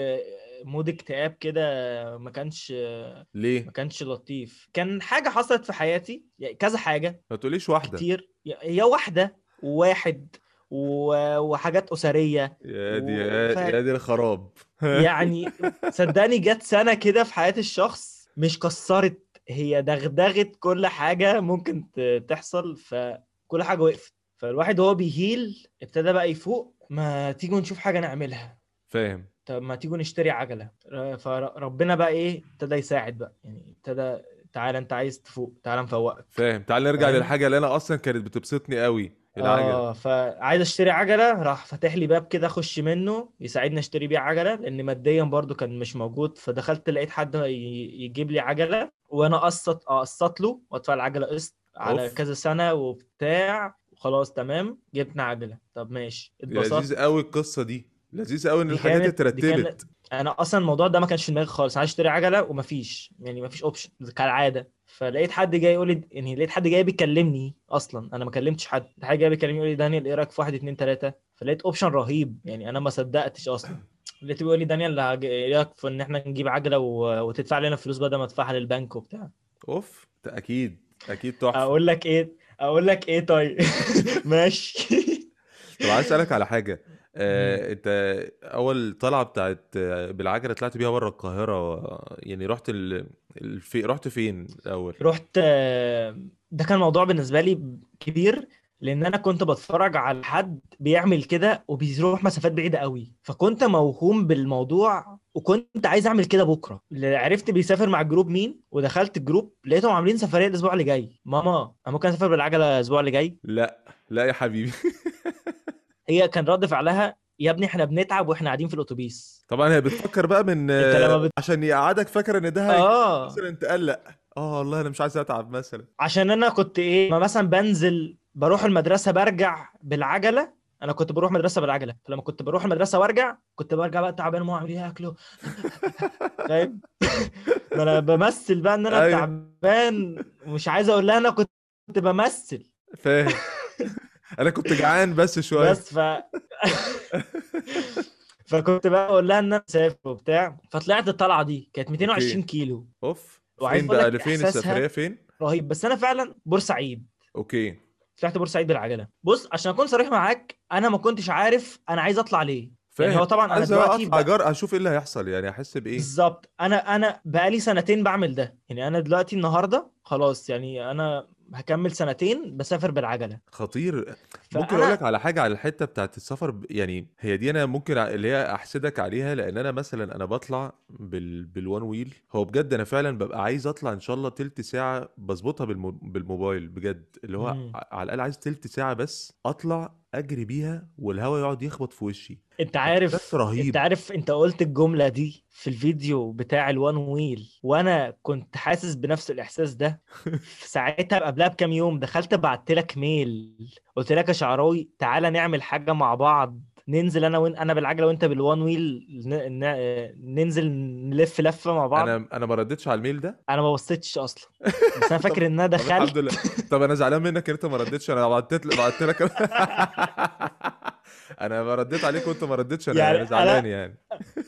[SPEAKER 2] mood اكتئاب كده ما كانش ما
[SPEAKER 1] ليه
[SPEAKER 2] كانش لطيف. كان حاجة حصلت في حياتي يعني كذا حاجة
[SPEAKER 1] ما تقوليش واحدة.
[SPEAKER 2] كتير. هي واحدة وواحد و- وحاجات أسرية
[SPEAKER 1] يا دي
[SPEAKER 2] و...
[SPEAKER 1] يا
[SPEAKER 2] ف...
[SPEAKER 1] يا دي الخراب.
[SPEAKER 2] يعني صدقني جت سنة كده في حياة الشخص مش كسرت هي دغدغت كل حاجة ممكن تحصل فكل حاجة وقفت. فالواحد وهو بيهيل ابتدى بقى يفوق ما تيجوا نشوف حاجة نعملها.
[SPEAKER 1] فاهم.
[SPEAKER 2] طب ما تيجوا نشتري عجلة. فربنا بقى إيه ابتدى يساعد بقى. يعني ابتدى تعالى أنت عايز تفوق تعالى نفوقك.
[SPEAKER 1] فاهم. تعال نرجع
[SPEAKER 2] فاهم؟
[SPEAKER 1] للحاجة اللي أنا أصلا كانت بتبسطني قوي العجل
[SPEAKER 2] آه فعايز أشتري عجلة راح فاتح لي باب كده أخش منه يساعدني أشتري بيه عجلة لأن ماديا برضو كان مش موجود. فدخلت لقيت حد يجيب لي عجلة وأنا اقسط اقسط له وأدفع العجلة قسط على كذا سنة وبتاع وخلاص تمام جبنا عجلة. طب ماشي
[SPEAKER 1] لذيذ
[SPEAKER 2] اتبسطت.
[SPEAKER 1] قوي القصة دي. لذيذ قوي
[SPEAKER 2] إن
[SPEAKER 1] الحاجات اترتبت.
[SPEAKER 2] أنا أصلا الموضوع ده ما كانش في دماغي خالص. عايز اشتري عجلة ومفيش يعني مفيش option كالعادة. فلقيت حد جاي يقول لي يعني لقيت حد جاي بيكلمني أصلا. أنا ما كلمتش حد. لقيت حد جاي بيكلمني يقول لي دانيال إيه رأيك في واحد اتنين تلاتة؟ فلقيت option رهيب. يعني أنا ما صدقتش أصلا. لقيت بيقول لي دانيال إيه رأيك في إن إحنا نجيب عجلة و... وتدفع لنا فلوس بدل ما تدفعها للبنك وبتاع؟
[SPEAKER 1] أوف. أكيد. أكيد تحفة.
[SPEAKER 2] أقول لك إيه أقول لك إيه طيب. ماشي.
[SPEAKER 1] طب عايز أسألك على
[SPEAKER 2] حاجة.
[SPEAKER 1] آه، انت اول طلعة بتاعت آه، بالعجلة طلعت بيها بره القاهرة يعني رحت ال... الفي... رحت فين الأول؟
[SPEAKER 2] رحت آه، ده كان موضوع بالنسبة لي كبير لأن أنا كنت بتفرج على حد بيعمل كده وبيروح مسافات بعيدة قوي. فكنت موهوم بالموضوع وكنت عايز أعمل كده اللي عرفت بيسافر مع ال group مين ودخلت ال group لقيتهم عاملين سفرية الأسبوع اللي جاي. ماما أنا ممكن أسافر بالعجلة الأسبوع اللي جاي؟
[SPEAKER 1] لا لا يا حبيبي.
[SPEAKER 2] هي كان رد فعلها يا ابني إحنا بنتعب وإحنا قاعدين في الأتوبيس.
[SPEAKER 1] طبعا هي بتفكر بقى من
[SPEAKER 2] بت...
[SPEAKER 1] عشان يقعدك فاكر إن ده
[SPEAKER 2] آه.
[SPEAKER 1] مثلا تقلق. آه والله أنا مش عايز أتعب مثلا.
[SPEAKER 2] عشان أنا كنت إيه ما مثلا بنزل بروح المدرسة برجع بالعجلة أنا كنت بروح مدرسة بالعجلة. فلما كنت بروح المدرسة وأرجع كنت برجع بقى تعبان وما اعمل إيه اكله فاهم؟ ما أنا بمثل بقى إن أنا
[SPEAKER 1] أيوه.
[SPEAKER 2] تعبان ومش عايز أقول لها أنا كنت بمثل.
[SPEAKER 1] فاهم. أنا كنت جعان بس شوية.
[SPEAKER 2] بس ف فكنت بقى أقول لها إن أنا مسافر وبتاع فطلعت الطلعة دي كانت 220
[SPEAKER 1] أوكي
[SPEAKER 2] كيلو.
[SPEAKER 1] أوف.
[SPEAKER 2] وعايز
[SPEAKER 1] فين بقى؟ لفين السفرية؟ فين؟
[SPEAKER 2] رهيب. بس أنا فعلا بورسعيد.
[SPEAKER 1] أوكي.
[SPEAKER 2] طلعت بورسعيد بالعجلة. بص عشان أكون صريح معاك أنا ما كنتش عارف أنا عايز أطلع ليه. يعني
[SPEAKER 1] فاهم.
[SPEAKER 2] هو طبعا
[SPEAKER 1] أنا
[SPEAKER 2] دلوقتي
[SPEAKER 1] اطلع
[SPEAKER 2] ب...
[SPEAKER 1] جر أشوف إيه اللي هيحصل يعني أحس بإيه؟
[SPEAKER 2] بالظبط. أنا أنا بقالي سنتين بعمل ده. يعني أنا دلوقتي النهارده خلاص يعني أنا هكمل سنتين بسافر بالعجلة.
[SPEAKER 1] خطير. ممكن
[SPEAKER 2] أقول
[SPEAKER 1] لك على حاجة على الحتة بتاعت السفر يعني هي دي أنا ممكن اللي هي أحسدك عليها لأن أنا مثلا أنا بطلع بال بالوان ويل هو بجد أنا فعلا ببقى عايز أطلع إن شاء الله تلت ساعة بظبطها بالمو... بالموبايل بجد. اللي هو
[SPEAKER 2] مم.
[SPEAKER 1] على الأقل عايز تلت ساعة بس أطلع أجري بيها والهواء يقعد يخبط في وشي. أنت
[SPEAKER 2] عارف انت
[SPEAKER 1] رهيب.
[SPEAKER 2] عارف أنت قلت الجملة دي في الفيديو بتاع الوان ويل وأنا كنت حاسس بنفس الإحساس ده. ساعتها قبلها بكام يوم دخلت بعت لك ميل قلت لك يا شعراوي تعالى نعمل حاجة مع بعض. ننزل أنا وين أنا بالعجلة وأنت بالوان ويل ن... ن... ننزل نلف لفة مع بعض.
[SPEAKER 1] أنا أنا ما ردتش على الميل ده؟
[SPEAKER 2] أنا ما بصيتش أصلا. بس
[SPEAKER 1] أنا
[SPEAKER 2] فاكر إن أنا
[SPEAKER 1] طب الحمد
[SPEAKER 2] دخلت.
[SPEAKER 1] لله. طب أنا زعلان منك إن أنت ما ردتش أنا بعتت لك بعت لك. أنا ما رديت عليك وأنت ما ردتش أنا
[SPEAKER 2] يعني
[SPEAKER 1] زعلان يعني.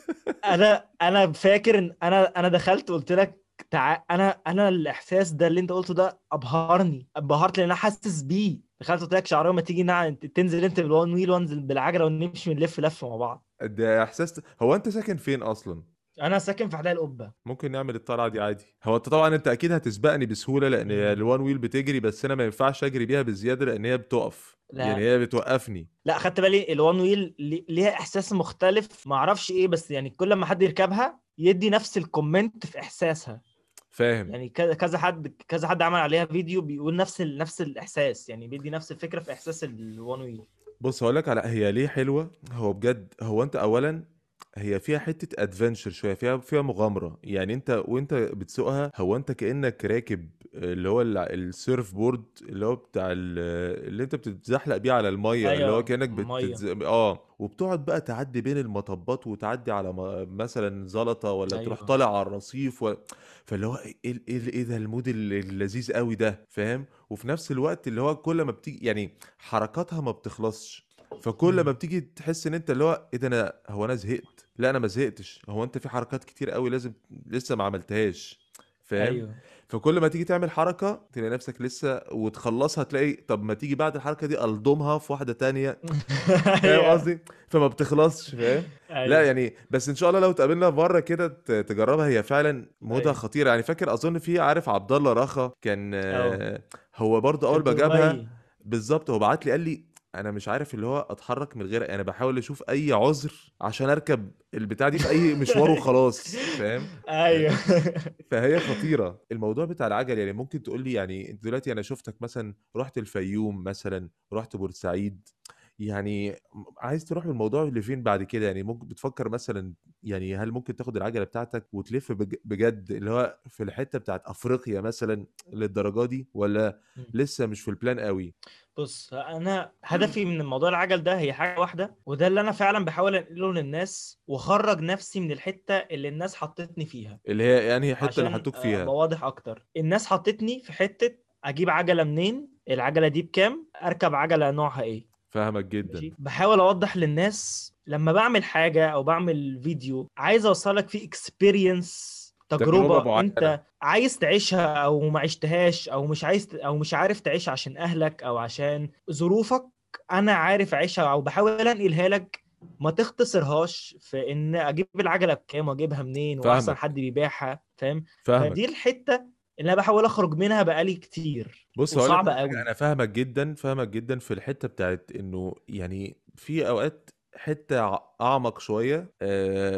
[SPEAKER 2] أنا أنا فاكر إن أنا أنا دخلت قلت لك تع... أنا أنا الإحساس ده اللي أنت قلته ده أبهرني أبهرت لأن أنا حاسس بيه. دخلت قلت لك شعراوي ما تيجي نع... تنزل انت بال one wheel وانزل بالعجلة ونمشي نلف لفه مع بعض.
[SPEAKER 1] ده إحساس هو أنت ساكن فين أصلا؟
[SPEAKER 2] أنا ساكن في حدائق القبة.
[SPEAKER 1] ممكن نعمل الطلعة دي عادي. هو أنت طبعا أنت أكيد هتسبقني بسهولة لأن.
[SPEAKER 2] ال
[SPEAKER 1] one wheel بتجري بس أنا ما ينفعش أجري بيها بزيادة لأن هي بتقف. يعني
[SPEAKER 2] لا
[SPEAKER 1] هي بتوقفني.
[SPEAKER 2] لا خدت بالي ال one wheel لي- ليها إحساس مختلف. ما أعرفش إيه بس يعني كل ما حد يركبها يدي نفس ال comment في إحساسها.
[SPEAKER 1] فاهم.
[SPEAKER 2] يعني كذا كذا حد كذا حد عمل عليها فيديو بيقول نفس ال... نفس الإحساس يعني بيدي نفس الفكرة في إحساس ال one wheel
[SPEAKER 1] بص هقول لك على هي ليه حلوة؟ هو بجد هو أنت اولا هي فيها حتة adventure شوية فيها فيها مغامرة. يعني أنت وأنت بتسوقها هو أنت كأنك راكب اللي هو ال- ال surfboard اللي هو بتاع ال- اللي أنت بتتزحلق بيه على المية اللي هو أيوه
[SPEAKER 2] كأنك
[SPEAKER 1] بتتز... آه. وبتقعد بقى تعدي بين المطبات وتعدي على م- مثلا زلطة ولا تروح
[SPEAKER 2] أيوه.
[SPEAKER 1] طالع على الرصيف و... فاللي هو إيه إيه إيه إيه ده المود ال- اللذيذ قوي ده فاهم؟ وفي نفس الوقت اللي هو كل ما بتيجي يعني حركاتها ما بتخلصش. فكل ما. بتيجي تحس إن أنت اللي هو إيه ده أنا هو أنا زهقت؟ لا أنا ما زهقتش. هو أنت في حركات كتير قوي لازم لسه ما عملتهاش فاهم؟
[SPEAKER 2] أيوه.
[SPEAKER 1] فكل ما تيجي تعمل حركة تلاقي نفسك لسه وتخلصها تلاقي طب ما تيجي بعد الحركة دي ألضمها في واحدة تانية. فاهم
[SPEAKER 2] أيوه.
[SPEAKER 1] قصدي؟ فما بتخلصش فاهم؟ لا
[SPEAKER 2] أيوه.
[SPEAKER 1] يعني بس إن شاء الله لو اتقابلنا مرة كده تجربها هي فعلا مودها
[SPEAKER 2] أيوه.
[SPEAKER 1] خطيرة. يعني فاكر أظن في عارف عبد الله رخا كان آه، هو برضه أول ما جابها بالظبط هو بعت لي قال لي أنا مش عارف اللي هو أتحرك من غير أنا بحاول أشوف أي عذر عشان أركب البتاع دي في أي مشوار وخلاص فاهم؟
[SPEAKER 2] أيوه.
[SPEAKER 1] فهي خطيرة. الموضوع بتاع العجل يعني ممكن تقول لي يعني أنت دلوقتي أنا شفتك مثلا رحت الفيوم مثلا رحت بورسعيد يعني عايز تروح بالموضوع لفين بعد كده؟ يعني ممكن بتفكر مثلا يعني هل ممكن تاخد العجلة بتاعتك وتلف بج- بجد اللي هو في الحتة بتاعت أفريقيا مثلا للدرجة دي ولا. لسه مش في البلان قوي؟
[SPEAKER 2] بص أنا هدفي من موضوع العجل ده هي حاجة واحدة وده اللي أنا فعلا بحاول أنقله للناس وأخرج نفسي من الحتة اللي الناس حطتني فيها.
[SPEAKER 1] اللي هي يعني حتة اللي
[SPEAKER 2] عشان
[SPEAKER 1] حطوك
[SPEAKER 2] ابقى
[SPEAKER 1] فيها.
[SPEAKER 2] واضح أكتر. الناس حطتني في حتة أجيب عجلة منين؟ العجلة دي بكام؟ أركب عجلة نوعها إيه؟
[SPEAKER 1] فاهمك جدا.
[SPEAKER 2] ماشي؟ بحاول أوضح للناس لما بعمل حاجة أو بعمل فيديو عايز أوصلك فيه اكسبيرينس
[SPEAKER 1] تجربة معينة.
[SPEAKER 2] انت عايز تعيشها أو ما عشتهاش أو مش عايز أو مش عارف تعيش عشان اهلك أو عشان ظروفك أنا عارف اعيشها أو بحاول انقلها لك ما تختصرهاش في ان أجيب العجلة بكام واجيبها منين واحسن حد بيبيعها فاهم؟ فدي الحتة اللي أنا بحاول أخرج منها بقالي كتير
[SPEAKER 1] بص حاجة
[SPEAKER 2] قوي
[SPEAKER 1] أنا فاهمك جدا فاهمك جدا في الحتة بتاعت إنه يعني في أوقات حتة أعمق شوية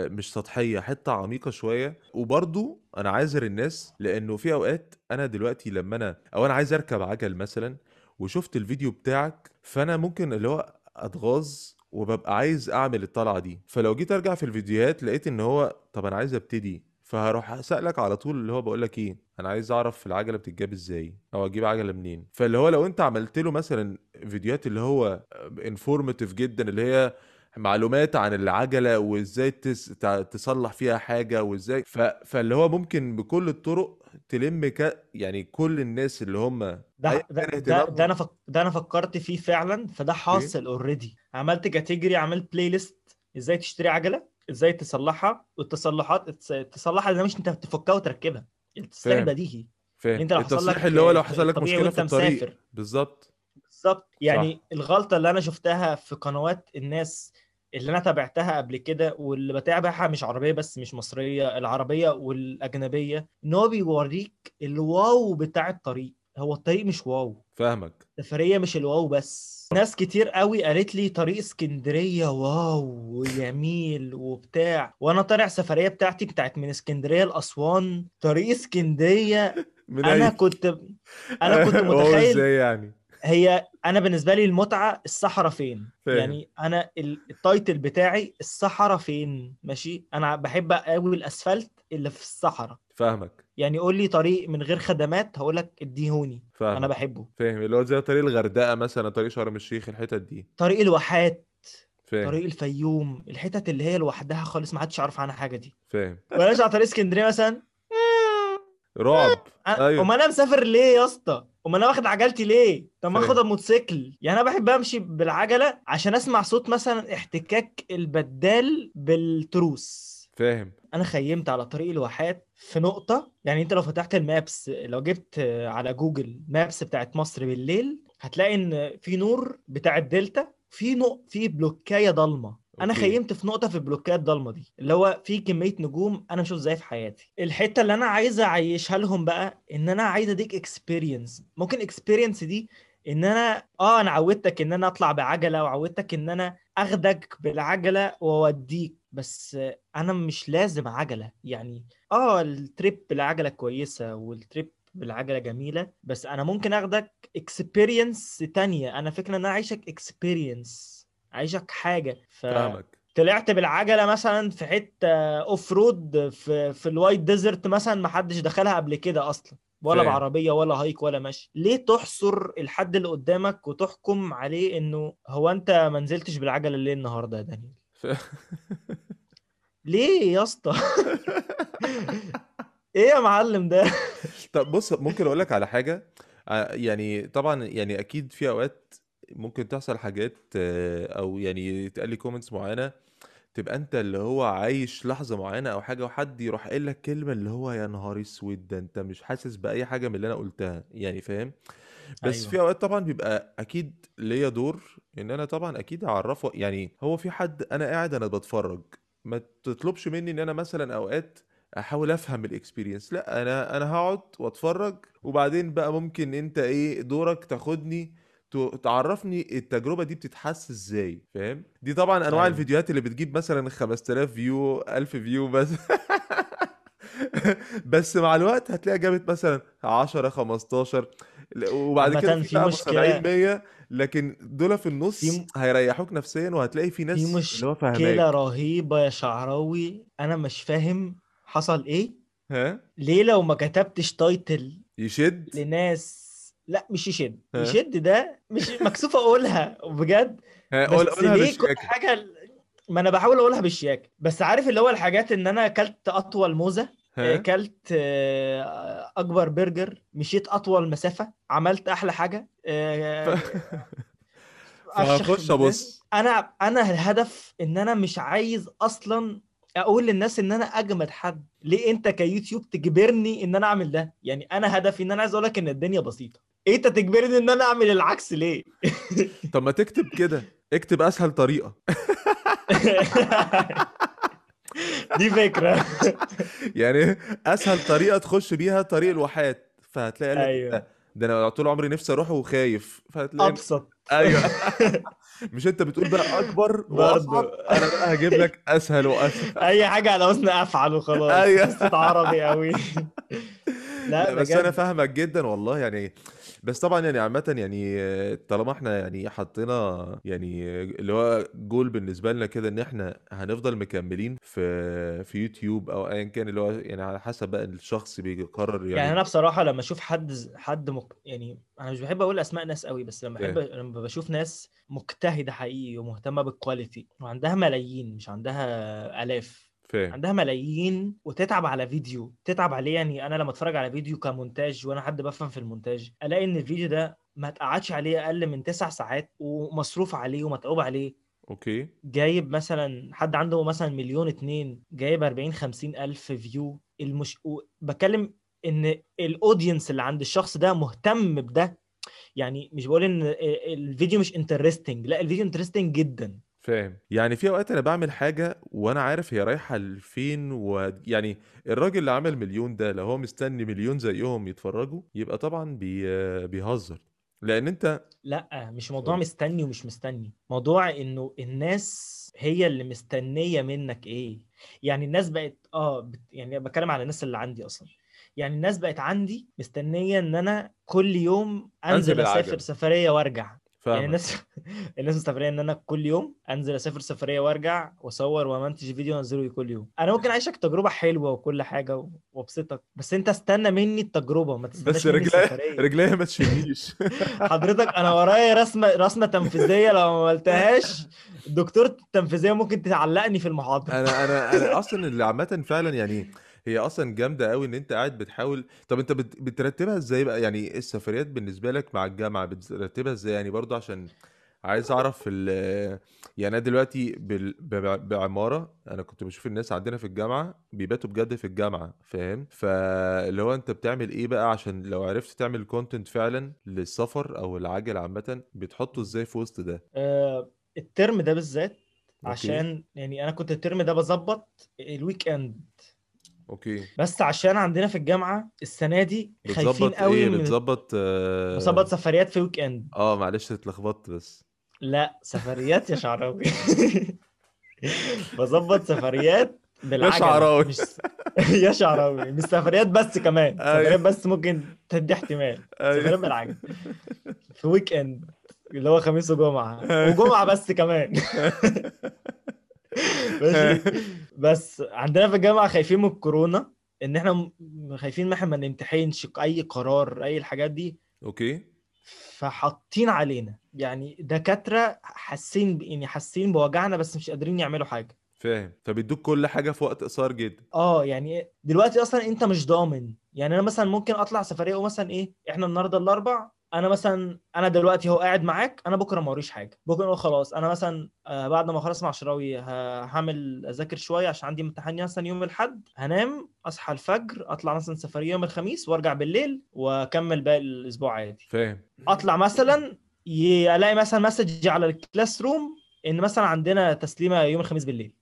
[SPEAKER 1] مش سطحية حتة عميقة شوية. وبرضو أنا عاذر الناس لأنه في أوقات أنا دلوقتي لما أنا أو أنا عايز أركب عجل مثلا وشفت الفيديو بتاعك فأنا ممكن اللي هو أتغاظ وببقى عايز أعمل الطلعة دي. فلو جيت أرجع في الفيديوهات لقيت إن هو طب أنا عايز أبتدي. فهروح أسألك على طول اللي هو بقول لك إيه أنا عايز أعرف العجلة بتتجاب إزاي؟ أو أجيب عجلة منين؟ فاللي هو لو أنت عملت له مثلا فيديوهات اللي هو informative جدا اللي هي معلومات عن العجلة وإزاي تس... تصلح فيها حاجة وإزاي. ف... فاللي هو ممكن بكل الطرق تلم ك... يعني كل الناس اللي هم
[SPEAKER 2] ده ده ده, ده أنا فك... ده أنا فكرت فيه فعلا فده
[SPEAKER 1] أوكي
[SPEAKER 2] حاصل already عملت category عملت playlist إزاي تشتري عجلة إزاي تصلحها والتصلحات التص- تصلحها ده مش أنت بتفكها وتركبها التصليح ان
[SPEAKER 1] فاهم.
[SPEAKER 2] أنت لو حصل لك
[SPEAKER 1] اللي هو لو حصل لك
[SPEAKER 2] مشكلة
[SPEAKER 1] في الطريق. بالظبط.
[SPEAKER 2] بالظبط.
[SPEAKER 1] صح.
[SPEAKER 2] يعني الغلطة اللي أنا شفتها في قنوات الناس اللي أنا تابعتها قبل كده واللي بتابعها مش عربية بس مش مصرية العربية والأجنبية إن هو بيوريك الواو بتاع الطريق. هو الطريق مش واو.
[SPEAKER 1] فاهمك.
[SPEAKER 2] سفرية مش الواو بس. ناس كتير قوي قالت لي طريق اسكندرية واو وجميل وبتاع. وأنا طالع سفرية بتاعتي بتاعت من اسكندرية لأسوان طريق اسكندرية.
[SPEAKER 1] أنا
[SPEAKER 2] كنت أنا كنت متخيل
[SPEAKER 1] إزاي يعني؟
[SPEAKER 2] هي أنا بالنسبة لي المتعة الصحراء فين؟
[SPEAKER 1] فاهم
[SPEAKER 2] يعني أنا ال- ال title بتاعي الصحراء فين؟ ماشي؟ أنا بحب قوي الأسفلت اللي في الصحراء.
[SPEAKER 1] فاهمك.
[SPEAKER 2] يعني قول لي طريق من غير خدمات هقول لك اديهوني. أنا
[SPEAKER 1] فاهمك.
[SPEAKER 2] بحبه.
[SPEAKER 1] فاهم. اللي هو زي طريق الغردقة مثلا طريق شرم الشيخ الحتت دي.
[SPEAKER 2] طريق الواحات.
[SPEAKER 1] فاهم.
[SPEAKER 2] طريق الفيوم. الحتت اللي هي لوحدها خالص ما حدش يعرف عنها حاجة دي.
[SPEAKER 1] فاهم.
[SPEAKER 2] بلاش على طريق اسكندرية مثلا.
[SPEAKER 1] رعب. أيوه.
[SPEAKER 2] امال أنا مسافر ليه يا اسطى؟ امال أنا واخد عجلتي ليه؟ طب ما. اخد الموتوسيكل. يعني أنا بحب امشي بالعجلة عشان اسمع صوت مثلا احتكاك البدال بالتروس.
[SPEAKER 1] فاهم.
[SPEAKER 2] أنا خيمت على طريق الواحات في نقطة. يعني انت لو فتحت ال maps لو جبت على Google Maps بتاعت مصر بالليل هتلاقي إن في نور بتاع الدلتا في نق... في بلوكاية ضلمة.
[SPEAKER 1] أنا
[SPEAKER 2] خيمت في نقطة في البلوكات الضلمه دي اللي هو في كمية نجوم أنا مش إزاي في حياتي. الحتة اللي أنا عايز أعيشها لهم بقى إن أنا عايز أديك experience ممكن experience دي إن أنا آه أنا عودتك إن أنا أطلع بعجلة وعودتك إن أنا أخدك بالعجلة وأوديك بس أنا مش لازم عجلة. يعني آه ال trip بالعجله كويسة وال trip بالعجله جميلة بس أنا ممكن أخدك experience تانية. أنا فكرة إن أنا عايشك experience عايشك حاجة.
[SPEAKER 1] فاهمك.
[SPEAKER 2] فطلعت بالعجلة مثلا في حتة off-road في في ال White Desert مثلا ما حدش دخلها قبل كده أصلا. ولا
[SPEAKER 1] فاهم.
[SPEAKER 2] بعربية ولا hike ولا مشي. ليه تحصر الحد اللي قدامك وتحكم عليه إنه هو أنت ما نزلتش بالعجلة ليه النهارده يا دانيال
[SPEAKER 1] ف...
[SPEAKER 2] ليه يا اسطى؟ إيه يا معلم ده؟
[SPEAKER 1] طب بص ممكن أقول لك على حاجة. آه، يعني طبعا يعني أكيد في أوقات ممكن تحصل حاجات آه، أو يعني يتقال لي كومنتس معينة تبقى أنت اللي هو عايش لحظة معينة أو حاجة وحد يروح قايل لك كلمة اللي هو يا نهار أسود ده أنت مش حاسس بأي حاجة من اللي أنا قلتها يعني فاهم؟ بس في
[SPEAKER 2] أيوه
[SPEAKER 1] أوقات طبعا بيبقى أكيد ليا دور إن أنا طبعا أكيد اعرفه يعني هو في حد أنا قاعد أنا بتفرج ما تطلبش مني إن أنا مثلا أوقات أحاول أفهم ال experience لأ أنا أنا هقعد وأتفرج وبعدين بقى ممكن أنت إيه دورك تاخدني تعرفني التجربة دي بتتحس إزاي فاهم؟ دي طبعا أنواع
[SPEAKER 2] أيوه.
[SPEAKER 1] الفيديوهات اللي بتجيب مثلا 5000 view 1000 view بس. بس مع الوقت هتلاقيها جابت مثلا 10 15 ل- وبعد كده في
[SPEAKER 2] في
[SPEAKER 1] بقى ابو 70
[SPEAKER 2] مشكلة
[SPEAKER 1] 100 لكن دول في النص
[SPEAKER 2] في
[SPEAKER 1] هيريحوك نفسيا وهتلاقي في
[SPEAKER 2] في
[SPEAKER 1] ناس اللي هو
[SPEAKER 2] رهيبة يا شعراوي. أنا مش فاهم حصل إيه.
[SPEAKER 1] ها؟
[SPEAKER 2] ليه لو ما كتبتش title
[SPEAKER 1] يشد؟
[SPEAKER 2] لناس لا مش يشد. يشد ده مش مكسوف أقولها بجد.
[SPEAKER 1] قول
[SPEAKER 2] بس
[SPEAKER 1] قولها
[SPEAKER 2] ليه كل حاجة ما أنا بحاول أقولها بالشياكة. بس عارف اللي هو الحاجات إن أنا أكلت أطول موزة؟
[SPEAKER 1] ها؟
[SPEAKER 2] أكلت آه، أكبر برجر مشيت أطول مسافة عملت أحلى حاجة
[SPEAKER 1] ف...
[SPEAKER 2] آه،
[SPEAKER 1] ابص
[SPEAKER 2] أنا أنا الهدف إن أنا مش عايز أصلا أقول للناس إن أنا أجمد حد. ليه أنت كيوتيوب تجبرني إن أنا أعمل ده؟ يعني أنا هدفي إن أنا عايز أقول لك إن الدنيا بسيطة. إيه انت تجبرني ان أنا اعمل العكس ليه؟
[SPEAKER 1] طب ما تكتب كده اكتب أسهل طريقة.
[SPEAKER 2] دي فكرة.
[SPEAKER 1] يعني أسهل طريقة تخش بيها طريق الواحات فهتلاقي
[SPEAKER 2] أيوه.
[SPEAKER 1] ده أنا طول عمري نفسي أروح وخايف فهتلاقي
[SPEAKER 2] أبسط.
[SPEAKER 1] أيوه. مش أنت بتقول بقى أكبر
[SPEAKER 2] برضه
[SPEAKER 1] أنا بقى هجيب لك أسهل وأسهل.
[SPEAKER 2] أي حاجة على وزن أفعل وخلاص. أيوه. عربي قوي لا
[SPEAKER 1] لا بس
[SPEAKER 2] أنا
[SPEAKER 1] فاهمك جدا والله يعني بس طبعا يعني عامة يعني طالما إحنا يعني حطينا يعني اللي هو جول بالنسبة لنا كده إن إحنا هنفضل مكملين في في يوتيوب أو ايا كان اللي هو يعني على حسب بقى الشخص بيقرر
[SPEAKER 2] يعني. أنا
[SPEAKER 1] يعني
[SPEAKER 2] بصراحة لما أشوف حد حد مك... يعني أنا مش بحب أقول أسماء ناس قوي بس لما بحب
[SPEAKER 1] فاهم
[SPEAKER 2] لما بشوف ناس مجتهدة حقيقي ومهتمة بال quality وعندها ملايين مش عندها آلاف
[SPEAKER 1] فاهم.
[SPEAKER 2] عندها ملايين وتتعب على فيديو تتعب عليه يعني أنا لما أتفرج على فيديو كمونتاج وأنا حد بفهم في المونتاج ألاقي إن الفيديو ده ما اتقعدش عليه أقل من تسع ساعات ومصروف عليه ومتعوب عليه.
[SPEAKER 1] أوكي.
[SPEAKER 2] جايب مثلا حد عنده مثلا مليون اتنين جايب 40 50 ألف view المش... بتكلم إن ال audience اللي عند الشخص ده مهتم بده. يعني مش بقول إن الفيديو مش interesting لا الفيديو interesting جدا.
[SPEAKER 1] فاهم. يعني في أوقات أنا بعمل حاجة وأنا عارف هي رايحة لفين و يعني الراجل اللي عمل مليون ده لو هو مستني مليون زيهم يتفرجوا يبقى طبعا بي... بيهزر. لأن أنت
[SPEAKER 2] لأ مش موضوع مستني ومش مستني. موضوع إنه الناس هي اللي مستنية منك إيه. يعني الناس بقت آه بت... يعني بتكلم على الناس اللي عندي أصلا. يعني الناس بقت عندي مستنية إن أنا كل يوم
[SPEAKER 1] أنزل
[SPEAKER 2] أنزل أسافر
[SPEAKER 1] بالعجل
[SPEAKER 2] سفرية وارجع يعني الناس الناس مستنية إن أنا كل يوم أنزل أسافر سفرية وأرجع وأصور وأمنتج فيديو انزله كل يوم. أنا ممكن اعيشك تجربة حلوة وكل حاجة و- وأبسطك بس أنت استنى مني التجربة ما
[SPEAKER 1] بس
[SPEAKER 2] تستناش مني
[SPEAKER 1] رجليا رجليا ما تشيلنيش.
[SPEAKER 2] حضرتك أنا ورايا رسمه رسمة تنفيذية لو ما عملتهاش الدكتور التنفيذيه ممكن تعلقني في المحاضرة.
[SPEAKER 1] أنا أنا أنا أصلا اللي عامة فعلا يعني هي أصلا جامدة قوي إن أنت قاعد بتحاول طب أنت بت... بترتبها إزاي بقى؟ يعني السفريات بالنسبة لك مع الجامعة؟ بترتبها إزاي؟ يعني برضو عشان عايز أعرف ال... يعني أنا دلوقتي بال... ب- بعمارة أنا كنت بشوف الناس عندنا في الجامعة بيباتوا بجد في الجامعة فاهم؟ فاللي هو أنت بتعمل إيه بقى عشان لو عرفت تعمل كونتنت فعلا للسفر أو العجل عامه بتحطه إزاي في وسط ده؟
[SPEAKER 2] آه، الترم ده بالذات عشان يعني أنا كنت الترم ده بظبط الويك اند
[SPEAKER 1] أوكي.
[SPEAKER 2] بس عشان عندنا في الجامعة السنة دي خايفين
[SPEAKER 1] بتظبط
[SPEAKER 2] قوي إيه
[SPEAKER 1] بتظبط
[SPEAKER 2] بظبط
[SPEAKER 1] آه
[SPEAKER 2] سفريات في ويك اند
[SPEAKER 1] آه، معلش اتلخبطت بس.
[SPEAKER 2] لا سفريات يا شعراوي. بظبط سفريات
[SPEAKER 1] يا
[SPEAKER 2] بالعجله
[SPEAKER 1] شعراوي.
[SPEAKER 2] مش يا شعراوي. مش سفريات بس كمان. سفريات
[SPEAKER 1] أيوه
[SPEAKER 2] بس ممكن تدي احتمال. سفريات
[SPEAKER 1] أيوه
[SPEAKER 2] بالعجل في weekend اللي هو خميس وجمعة.
[SPEAKER 1] أيوه.
[SPEAKER 2] وجمعة بس كمان. بس عندنا في الجامعة خايفين من الكورونا إن إحنا خايفين إن إحنا ما نمتحنش أي قرار أي الحاجات دي.
[SPEAKER 1] أوكي.
[SPEAKER 2] فحاطين علينا. يعني دكاترة حاسين يعني حاسين بوجعنا بس مش قادرين يعملوا حاجة.
[SPEAKER 1] فاهم. فبيدوك كل حاجة في وقت قصير جدا.
[SPEAKER 2] آه يعني دلوقتي أصلا أنت مش ضامن. يعني أنا مثلا ممكن أطلع سفرية ومثلا إيه إحنا النهارده الأربع أنا مثلا أنا دلوقتي هو قاعد معاك أنا بكرة ما ورايش حاجة. بكرة أقول خلاص أنا مثلا آه بعد ما أخلص مع شعراوي هعمل أذاكر شوية عشان عندي امتحان مثلا يوم الأحد. هنام أصحى الفجر أطلع مثلا سفرية يوم الخميس وأرجع بالليل وأكمل باقي الأسبوع عادي.
[SPEAKER 1] فاهم.
[SPEAKER 2] أطلع مثلا ألاقي مثلا message على ال classroom إن مثلا عندنا تسليمة يوم الخميس بالليل.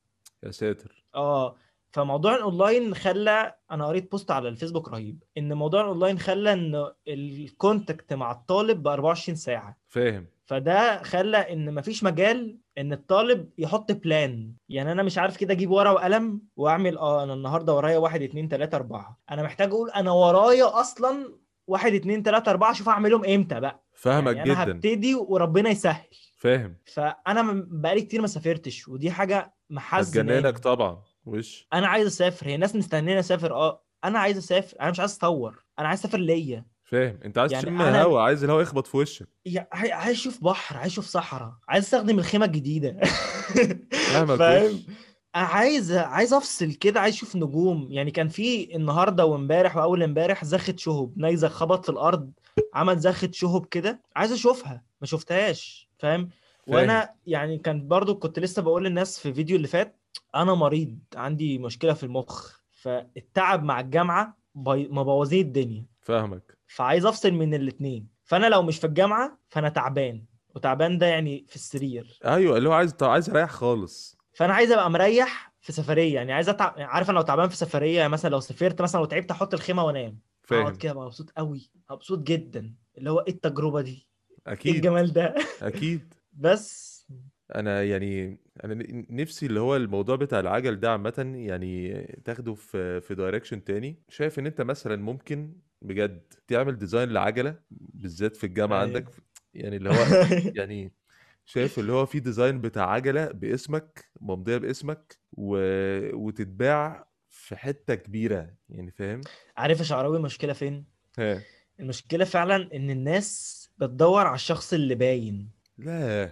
[SPEAKER 1] يا ساتر.
[SPEAKER 2] آه. فموضوع الأونلاين خلى أنا قريت post على الفيسبوك رهيب إن موضوع الأونلاين خلى ان ال contact مع الطالب ب 24 ساعة.
[SPEAKER 1] فاهم.
[SPEAKER 2] فده خلى إن مفيش مجال إن الطالب يحط plan يعني أنا مش عارف كده أجيب ورقة وقلم وأعمل آه أنا النهارده ورايا واحد اتنين تلاتة أربعة. أنا محتاج أقول أنا ورايا أصلا واحد اتنين تلاتة أربعة أشوف أعملهم إمتى بقى.
[SPEAKER 1] فاهمك
[SPEAKER 2] يعني أنا
[SPEAKER 1] جدا.
[SPEAKER 2] هبتدي وربنا يسهل.
[SPEAKER 1] فاهم.
[SPEAKER 2] فأنا بقالي كتير ما سافرتش ودي حاجة
[SPEAKER 1] هتجننك
[SPEAKER 2] محزناني
[SPEAKER 1] طبعا. وش؟
[SPEAKER 2] أنا عايز اسافر هي ناس مستنيني اسافر آه. أنا عايز اسافر أنا مش عايز اصور أنا عايز اسافر ليا.
[SPEAKER 1] فاهم. انت عايز
[SPEAKER 2] يعني
[SPEAKER 1] تشم هوا عايز الهوا يخبط في وشك.
[SPEAKER 2] يا- عاي- عايز أشوف بحر عايز أشوف صحراء عايز استخدم الخيمة الجديدة.
[SPEAKER 1] فاهمك
[SPEAKER 2] فاهم؟ أنا عايز عايز افصل كده عايز أشوف نجوم. يعني كان في النهارده وامبارح وأول امبارح زخة شهب نيزك خبط في الأرض عمل زخة شهب كده عايز اشوفها. ما شفتهاش فاهم؟
[SPEAKER 1] فاهم.
[SPEAKER 2] وأنا يعني كان برضو كنت لسه بقول للناس في فيديو اللي فات أنا مريض عندي مشكلة في المخ فالتعب مع الجامعة مبوظين الدنيا.
[SPEAKER 1] فاهمك.
[SPEAKER 2] فعايز أفصل من الاتنين. فأنا لو مش في الجامعة فأنا تعبان وتعبان ده يعني في السرير.
[SPEAKER 1] أيوه اللي هو عايز عايز أريح خالص.
[SPEAKER 2] فأنا عايز أبقى مريح في سفرية يعني عايز اتعب عارف أنا لو تعبان في سفرية يعني مثلا لو سافرت مثلا وتعبت أحط الخيمة وأنام. أقعد
[SPEAKER 1] فاهم
[SPEAKER 2] كده أبقى مبسوط قوي مبسوط جدا. اللي هو إيه التجربة دي؟ إيه
[SPEAKER 1] أكيد.
[SPEAKER 2] الجمال ده؟
[SPEAKER 1] أكيد.
[SPEAKER 2] بس.
[SPEAKER 1] أنا يعني أنا ن- نفسي اللي هو الموضوع بتاع العجل ده عامة يعني تاخده في في direction تاني. شايف إن أنت مثلا ممكن بجد تعمل design لعجلة بالذات في الجامعة عندك
[SPEAKER 2] أيوه
[SPEAKER 1] يعني اللي هو يعني شايف اللي هو في design بتاع عجلة باسمك ممضية باسمك و... وتتباع في حتة كبيرة يعني فاهم؟
[SPEAKER 2] عارف يا شعراوي المشكلة فين؟
[SPEAKER 1] ها.
[SPEAKER 2] المشكلة فعلا إن الناس بتدور على الشخص اللي باين.
[SPEAKER 1] لا.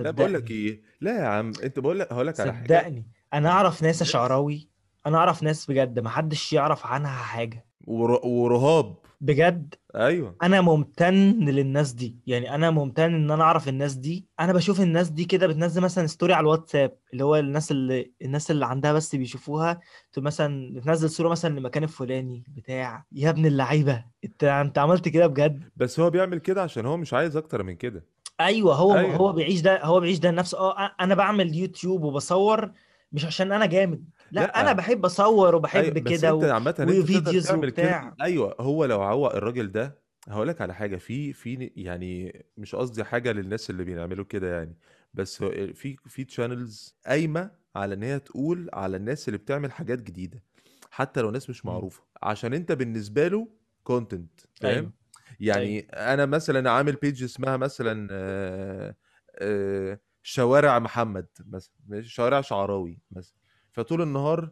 [SPEAKER 1] لا بقول لك
[SPEAKER 2] صدقني
[SPEAKER 1] إيه لا يا عم انت بقول لك هقول لك على حاجة.
[SPEAKER 2] صدقني أنا أعرف ناس شعراوي أنا أعرف ناس بجد محدش يعرف عنها حاجة.
[SPEAKER 1] ور... ورهاب.
[SPEAKER 2] بجد؟
[SPEAKER 1] أيوه.
[SPEAKER 2] أنا ممتن للناس دي يعني أنا ممتن إن أنا أعرف الناس دي. أنا بشوف الناس دي كده بتنزل مثلا ستوري على الواتساب اللي هو الناس اللي الناس اللي عندها بس بيشوفوها تقول مثلا بتنزل صورة مثلا لمكان الفلاني بتاع يا ابن اللعيبة انت انت عملت كده بجد؟
[SPEAKER 1] بس هو بيعمل كده عشان هو مش عايز أكتر من كده.
[SPEAKER 2] أيوه هو
[SPEAKER 1] أيوه.
[SPEAKER 2] هو بيعيش ده هو بيعيش ده لنفسه آه أنا بعمل يوتيوب وبصور مش عشان أنا جامد لا أنا
[SPEAKER 1] لا
[SPEAKER 2] بحب
[SPEAKER 1] أصور
[SPEAKER 2] وبحب
[SPEAKER 1] بس
[SPEAKER 2] كده و... وفيديوز وبتاع.
[SPEAKER 1] أيوه هو لو عوق الراجل ده هقول لك على حاجة في في يعني مش قصدي حاجة للناس اللي بيعملوا كده يعني بس في في channels قايمة على إن هي تقول على الناس اللي بتعمل حاجات جديدة حتى لو ناس مش
[SPEAKER 2] مم.
[SPEAKER 1] معروفة عشان أنت بالنسبة له content فاهم؟
[SPEAKER 2] أيوه.
[SPEAKER 1] يعني أنا مثلا عامل page اسمها مثلا شوارع محمد مثلا؟ شوارع شعراوي مثلا. فطول النهار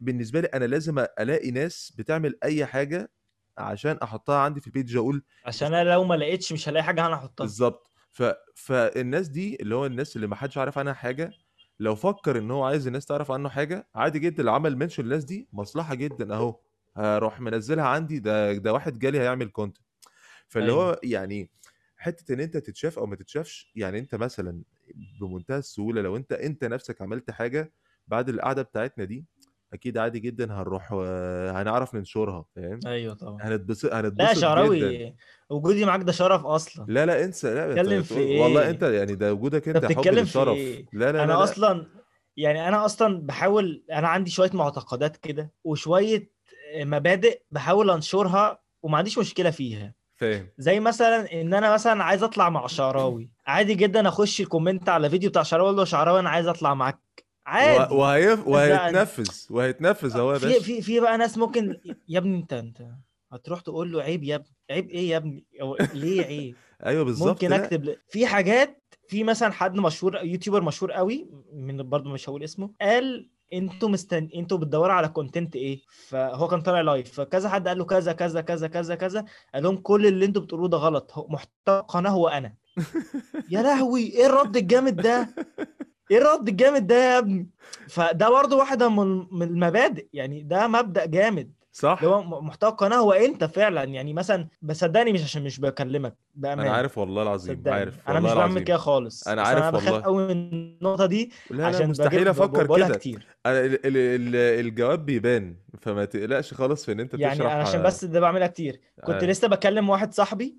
[SPEAKER 1] بالنسبة لي أنا لازم ألاقي ناس بتعمل أي حاجة عشان أحطها عندي في ال page أقول
[SPEAKER 2] عشان أنا لو ما لقيتش مش هلاقي حاجة أنا أحطها.
[SPEAKER 1] بالظبط ف... فالناس دي اللي هو الناس اللي ما حدش عارف عنها حاجة لو فكر إن هو عايز الناس تعرف عنه حاجة عادي جدا لو عمل mention للناس دي مصلحة جدا أهو هروح منزلها عندي ده ده واحد جالي هيعمل content فاللي
[SPEAKER 2] أيوه.
[SPEAKER 1] هو يعني حتة إن أنت تتشاف أو ما تتشافش يعني أنت مثلا بمنتهى السهولة لو أنت أنت نفسك عملت حاجة بعد القعدة بتاعتنا دي أكيد عادي جدا هنروح هنعرف ننشرها فاهم؟
[SPEAKER 2] أيوه طبعا.
[SPEAKER 1] هنتبسط
[SPEAKER 2] لا
[SPEAKER 1] هنتبسط جدا.
[SPEAKER 2] شعراوي وجودي معاك ده شرف أصلا.
[SPEAKER 1] لا لا انسى لا
[SPEAKER 2] بتتكلم في
[SPEAKER 1] تقول والله أنت
[SPEAKER 2] إيه
[SPEAKER 1] يعني ده وجودك أنت حب للشرف.
[SPEAKER 2] إيه؟
[SPEAKER 1] لا لا لا
[SPEAKER 2] أنا
[SPEAKER 1] لا.
[SPEAKER 2] أصلا يعني أنا أصلا بحاول أنا عندي شوية معتقدات كده وشوية مبادئ بحاول أنشرها وما عنديش مشكلة فيها.
[SPEAKER 1] فاهم
[SPEAKER 2] زي مثلا إن أنا مثلا عايز أطلع مع شعراوي. عادي جدا أخش الكومنت على فيديو بتاع شعراوي أقول له شعراوي أنا عايز أطلع معاك. عادي.
[SPEAKER 1] وهيف... وهيتنفذ. وهيتنفذ أهو يا
[SPEAKER 2] في
[SPEAKER 1] باشا.
[SPEAKER 2] في في بقى ناس ممكن يا ابني أنت أنت هتروح تقول له عيب يا ابني عيب إيه يا ابني؟ أو ليه عيب؟
[SPEAKER 1] أيوه بالظبط
[SPEAKER 2] ممكن أكتب ل- في حاجات في مثلا حد مشهور YouTuber مشهور قوي من برضه مش هقول اسمه قال أنتوا مستن أنتوا بتدوروا على content إيه؟ فهو كان طالع live فكذا حد قال له كذا كذا كذا كذا كذا قال لهم كل اللي أنتوا بتقولوه ده غلط محتوى القناة هو أنا. يا لهوي إيه الرد الجامد ده؟ إيه الرد الجامد ده يا ابني؟ فده برضه واحدة من المبادئ يعني ده مبدأ جامد.
[SPEAKER 1] صح.
[SPEAKER 2] هو محتوى القناة هو انت فعلا يعني مثلا بصدقني مش عشان مش بكلمك
[SPEAKER 1] أنا
[SPEAKER 2] بامانه
[SPEAKER 1] عارف والله العظيم
[SPEAKER 2] صدقني.
[SPEAKER 1] عارف
[SPEAKER 2] أنا
[SPEAKER 1] والله
[SPEAKER 2] مش بعمل كده خالص. أنا
[SPEAKER 1] عارف
[SPEAKER 2] أنا بخاف
[SPEAKER 1] والله.
[SPEAKER 2] قوي من النقطة دي
[SPEAKER 1] لا لا
[SPEAKER 2] عشان
[SPEAKER 1] مستحيل
[SPEAKER 2] بجيب أفكر
[SPEAKER 1] كده.
[SPEAKER 2] كتير.
[SPEAKER 1] أنا ال... ال... ال... الجواب بيبان فما تقلقش خالص في إن أنت
[SPEAKER 2] يعني
[SPEAKER 1] تشرح
[SPEAKER 2] أنا عشان بس ده بعملها كتير. كنت
[SPEAKER 1] آه.
[SPEAKER 2] لسه بكلم واحد صاحبي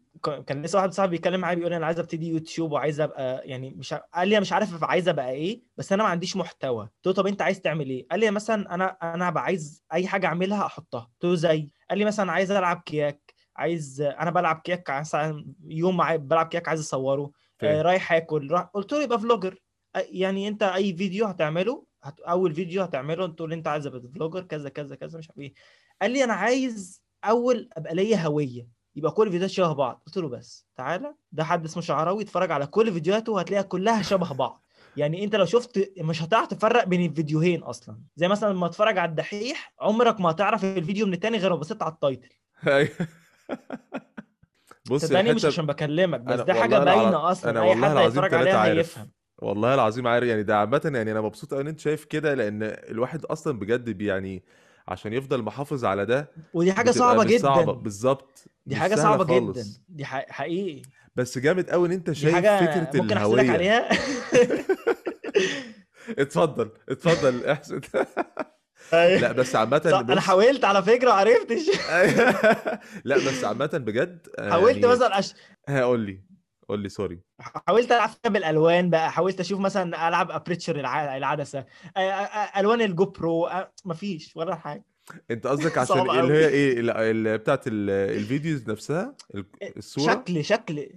[SPEAKER 2] كان لسه واحد صاحبي بيتكلم معايا بيقول أنا عايز أبتدي يوتيوب وعايز أبقى يعني مش قال لي أنا مش عارف عايز أبقى إيه بس أنا ما عنديش محتوى. قلت له طب أنت عايز تعمل إيه؟ قال لي مثلا أنا أنا هبقى عايز أي حاجة أعملها أحطها. قلت له زي؟ قال لي مثلا عايز ألعب كياك. عايز أنا بلعب كياك مثلا يوم بلعب كياك عايز أصوره آه، رايح آكل راح قلت له يبقى vlogger يعني أنت أي فيديو هتعمله هت... أول فيديو هتعمله تقول أنت عايز ابقى vlogger كذا كذا كذا مش عارف إيه. قال لي أنا عايز أول أبقى ليا هوية يبقى كل الفيديوهات شبه بعض. قلت له بس تعالى. ده حد اسمه شعراوي اتفرج على كل فيديوهاته هتلاقيها كلها شبه بعض. يعني أنت لو شفت مش هتعرف تفرق بين الفيديوهين أصلا. زي مثلا لما تتفرج على الدحيح عمرك ما هتعرف الفيديو من التاني غير لو بصيت على ال
[SPEAKER 1] title. بص
[SPEAKER 2] صدقني مش عشان بكلمك بس ده حاجة. باينة
[SPEAKER 1] أصلا
[SPEAKER 2] أنا
[SPEAKER 1] أي
[SPEAKER 2] حد
[SPEAKER 1] العظيم
[SPEAKER 2] هيتفرج عليها
[SPEAKER 1] عارف
[SPEAKER 2] هيفهم
[SPEAKER 1] والله العظيم عارف يعني ده عامة يعني أنا مبسوط قوي إن أنت شايف كده لأن الواحد أصلا بجد يعني عشان يفضل محافظ على ده
[SPEAKER 2] ودي
[SPEAKER 1] حاجة صعبة
[SPEAKER 2] جدا.
[SPEAKER 1] بالظبط.
[SPEAKER 2] دي
[SPEAKER 1] حاجة
[SPEAKER 2] صعبة جدا.
[SPEAKER 1] خالص.
[SPEAKER 2] دي ح- حقيقي.
[SPEAKER 1] بس جامد قوي إن أنت
[SPEAKER 2] دي
[SPEAKER 1] شايف
[SPEAKER 2] حاجة
[SPEAKER 1] فكرة
[SPEAKER 2] ممكن أحسدك
[SPEAKER 1] الهوية.
[SPEAKER 2] عليها.
[SPEAKER 1] اتفضل اتفضل احسن لا
[SPEAKER 2] أيوة.
[SPEAKER 1] بس عامة أنا
[SPEAKER 2] حاولت على فكرة وعرفتش
[SPEAKER 1] لا بس عامة بجد
[SPEAKER 2] حاولت
[SPEAKER 1] يعني
[SPEAKER 2] مثلا أش...
[SPEAKER 1] ها قول لي قول لي sorry.
[SPEAKER 2] حاولت العب فيها بالالوان بقى حاولت أشوف مثلا ألعب aperture الع... العدسة. أ- أ- ألوان ال GoPro مفيش ولا حاجة.
[SPEAKER 1] أنت قصدك عشان اللي هي إيه ال- ال- بتاعت ال- ال videos نفسها؟ ال- الصورة؟
[SPEAKER 2] شكل شكل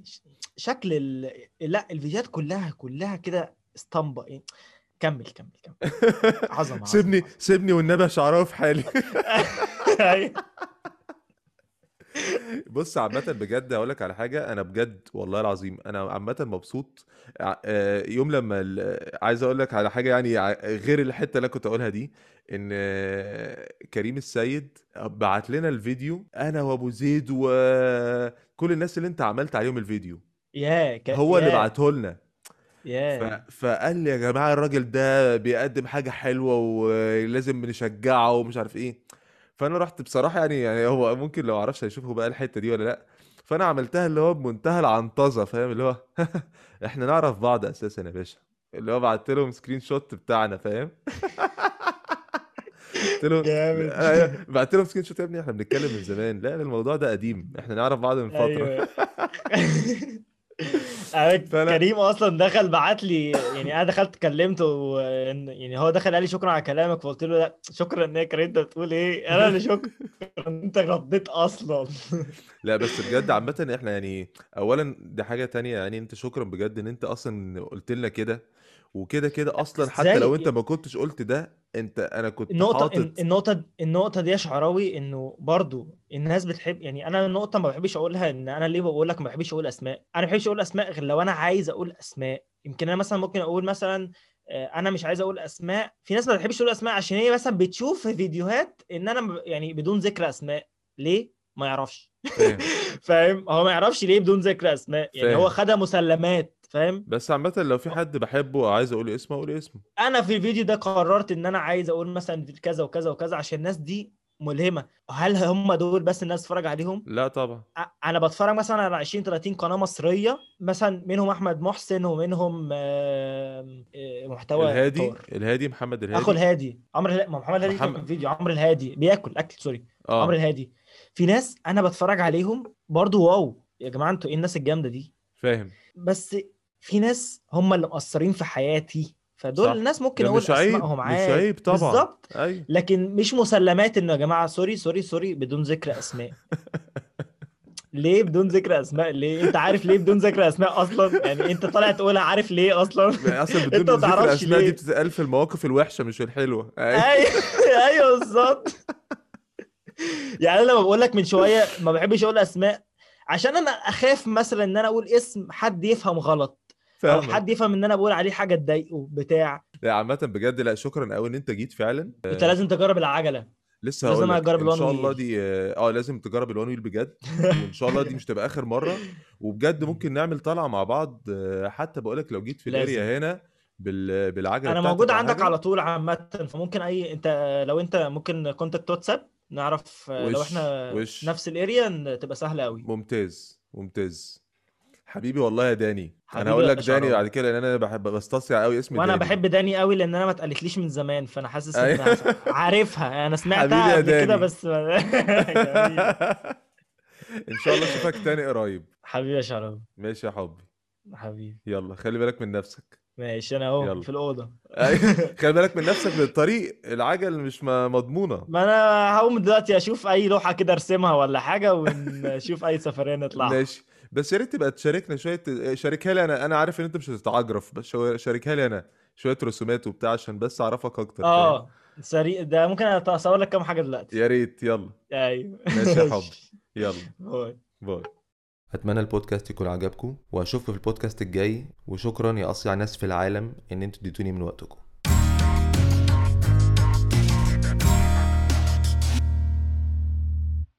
[SPEAKER 2] شكل ال... لا الفيديوهات كلها كلها كده اسطمبة. إيه كمل كمل كمل عظمة
[SPEAKER 1] سيبني. سيبني والنبي شعراوي في حالي
[SPEAKER 2] أيوة.
[SPEAKER 1] بص عامة بجد هقول لك على حاجة أنا بجد والله العظيم أنا عامة مبسوط آه، يوم لما عايز أقول لك على حاجة يعني غير الحتة اللي كنت أقولها دي إن آه، كريم السيد بعت لنا الفيديو أنا وأبو زيد وكل الناس اللي أنت عملت عليهم الفيديو
[SPEAKER 2] يا.
[SPEAKER 1] هو اللي
[SPEAKER 2] يا
[SPEAKER 1] بعته لنا ف... فقال لي يا جماعة الراجل ده بيقدم حاجة حلوة ولازم نشجعه ومش عارف إيه. فأنا رحت بصراحة يعني يعني هو ممكن لو عرفش هيشوفه بقى الحتة دي ولا لأ. فأنا عملتها اللي هو بمنتهى العنطزة فاهم؟ اللي هو إحنا نعرف بعض أساسا يا باشا. اللي هو بعت لهم screenshot بتاعنا فاهم؟ قلت لهم
[SPEAKER 2] جامد.
[SPEAKER 1] أيوة، بعت لهم screenshot يا ابني إحنا بنتكلم من زمان. لا الموضوع ده قديم. إحنا نعرف بعض من
[SPEAKER 2] أنا
[SPEAKER 1] فأنا-
[SPEAKER 2] كريم أصلا دخل بعت لي يعني أنا دخلت كلمته و... يعني هو دخل قال لي شكرا على كلامك فقلت له لأ شكرا إن هي كريم أنت بتقول إيه؟ أنا اللي شكرا أنت رديت أصلا.
[SPEAKER 1] لا بس بجد عامة إحنا يعني اولا دي حاجة تانية يعني أنت شكرا بجد إن أنت أصلا قلت لنا كده. وكده كده أصلا حتى؟ لو أنت ما كنتش قلت ده أنت أنا كنت
[SPEAKER 2] النقطة
[SPEAKER 1] حاطط
[SPEAKER 2] النقطة النقطة دي يا شعراوي إنه برضو الناس بتحب يعني أنا النقطة ما بحبش أقولها إن أنا ليه بقول لك ما بحبش أقول أسماء. أنا ما بحبش أقول أسماء غير لو أنا عايز أقول أسماء. يمكن أنا مثلا ممكن أقول مثلا آه، أنا مش عايز أقول أسماء. في ناس ما بتحبش تقول أسماء عشان هي مثلا بتشوف في فيديوهات إن أنا يعني بدون ذكر أسماء. ليه؟ ما يعرفش.
[SPEAKER 1] فاهم؟
[SPEAKER 2] هو ما يعرفش ليه بدون ذكر أسماء. يعني هو
[SPEAKER 1] فاهم.
[SPEAKER 2] خدها مسلمات. فاهم؟
[SPEAKER 1] بس عامة لو في حد بحبه وعايز أقول اسمه أقول اسمه.
[SPEAKER 2] أنا في الفيديو ده قررت إن أنا عايز أقول مثلا كذا وكذا وكذا عشان الناس دي ملهمة. هل هم دول بس الناس تتفرج عليهم؟
[SPEAKER 1] لا طبعا.
[SPEAKER 2] أنا بتفرج مثلا على 20 30 قناة مصرية مثلا منهم أحمد محسن ومنهم آه، محتوى
[SPEAKER 1] الهادي
[SPEAKER 2] طار.
[SPEAKER 1] الهادي محمد الهادي.
[SPEAKER 2] أخو الهادي. عمرو الهادي محمد الهادي
[SPEAKER 1] محمد-
[SPEAKER 2] محمد... فيديو عمرو الهادي. بياكل أكل سوري. عمرو
[SPEAKER 1] آه
[SPEAKER 2] الهادي. في ناس أنا بتفرج عليهم برضو wow. يا جماعة أنتوا إيه الناس الجامدة دي؟
[SPEAKER 1] فاهم.
[SPEAKER 2] بس في ناس هم اللي مقصرين في حياتي فدول
[SPEAKER 1] صح.
[SPEAKER 2] الناس ممكن أقول
[SPEAKER 1] مش عيب
[SPEAKER 2] أسمائهم
[SPEAKER 1] مش
[SPEAKER 2] عادي
[SPEAKER 1] عيب طبعا.
[SPEAKER 2] بالظبط.
[SPEAKER 1] أيوه.
[SPEAKER 2] لكن مش مسلمات إنه يا جماعة sorry sorry sorry بدون ذكر أسماء. ليه بدون ذكر أسماء؟ ليه؟ أنت عارف ليه بدون ذكر أسماء أصلا؟ يعني أنت طالع تقولها عارف ليه أصلا؟
[SPEAKER 1] يعني
[SPEAKER 2] أصلا
[SPEAKER 1] بدون ذكر الاسماء دي بتتقال في المواقف الوحشة مش الحلوة. أيوه.
[SPEAKER 2] أيوه أيوه بالظبط. يعني أنا لما بقول لك من شوية ما بحبش أقول أسماء عشان أنا أخاف مثلا إن أنا أقول اسم حد يفهم غلط.
[SPEAKER 1] أو
[SPEAKER 2] حد يفهم إن أنا بقول عليه حاجة تضايقه بتاع.
[SPEAKER 1] لا عامة بجد لا شكرا قوي إن أنت جيت فعلا.
[SPEAKER 2] أنت لازم تجرب العجلة.
[SPEAKER 1] لسه
[SPEAKER 2] لازم
[SPEAKER 1] لك
[SPEAKER 2] أجرب
[SPEAKER 1] ال
[SPEAKER 2] one إن
[SPEAKER 1] شاء الله. دي آه لازم تجرب ال one wheel بجد. وإن شاء الله دي مش تبقى آخر مرة. وبجد ممكن نعمل طلعة مع بعض حتى بقول لك لو جيت في.
[SPEAKER 2] ال
[SPEAKER 1] area هنا بال...
[SPEAKER 2] بالعجلة
[SPEAKER 1] أنا
[SPEAKER 2] موجود عندك. على طول عامة. فممكن أي أنت لو أنت ممكن contact WhatsApp نعرف لو
[SPEAKER 1] وش-
[SPEAKER 2] إحنا
[SPEAKER 1] وش.
[SPEAKER 2] نفس ال area تبقى سهلة قوي
[SPEAKER 1] ممتاز ممتاز. حبيبي والله يا داني.
[SPEAKER 2] أنا
[SPEAKER 1] هقول لك داني. بعد كده لأن أنا بحب بستصيع قوي اسم
[SPEAKER 2] وأنا
[SPEAKER 1] داني.
[SPEAKER 2] بحب داني قوي لأن أنا ما اتقالتليش من زمان فأنا حاسس إن
[SPEAKER 1] أيوة.
[SPEAKER 2] عارفها.
[SPEAKER 1] أنا
[SPEAKER 2] سمعتها قبل كده. بس.
[SPEAKER 1] إن شاء الله أشوفك تاني قريب.
[SPEAKER 2] حبيبي يا شرف.
[SPEAKER 1] ماشي يا حبي.
[SPEAKER 2] حبيبي.
[SPEAKER 1] يلا خلي بالك من نفسك.
[SPEAKER 2] ماشي أنا
[SPEAKER 1] أهو.
[SPEAKER 2] في الأوضة.
[SPEAKER 1] أيوة، خلي بالك من نفسك بالطريق العجل مش مضمونة.
[SPEAKER 2] ما أنا هقوم دلوقتي أشوف أي لوحة كده أرسمها ولا حاجة ونشوف أي سفرية نطلعها.
[SPEAKER 1] ماشي. بس يا ريت تبقى تشاركنا شوية شاركها لي أنا أنا عارف إن أنت مش هتتعجرف بس شاركها لي أنا شوية رسومات وبتاع عشان بس أعرفك أكتر؟
[SPEAKER 2] آه سريع ده ممكن أصور لك كام حاجة دلوقتي.
[SPEAKER 1] يا ريت يلا.
[SPEAKER 2] أيوه.
[SPEAKER 1] ماشي يا حبي يلا.
[SPEAKER 2] bye.
[SPEAKER 1] bye.
[SPEAKER 3] أتمنى البودكاست يكون عجبكم وأشوفكم في البودكاست الجاي وشكرا يا أصيع ناس في العالم إن أنتوا اديتوني من وقتكم.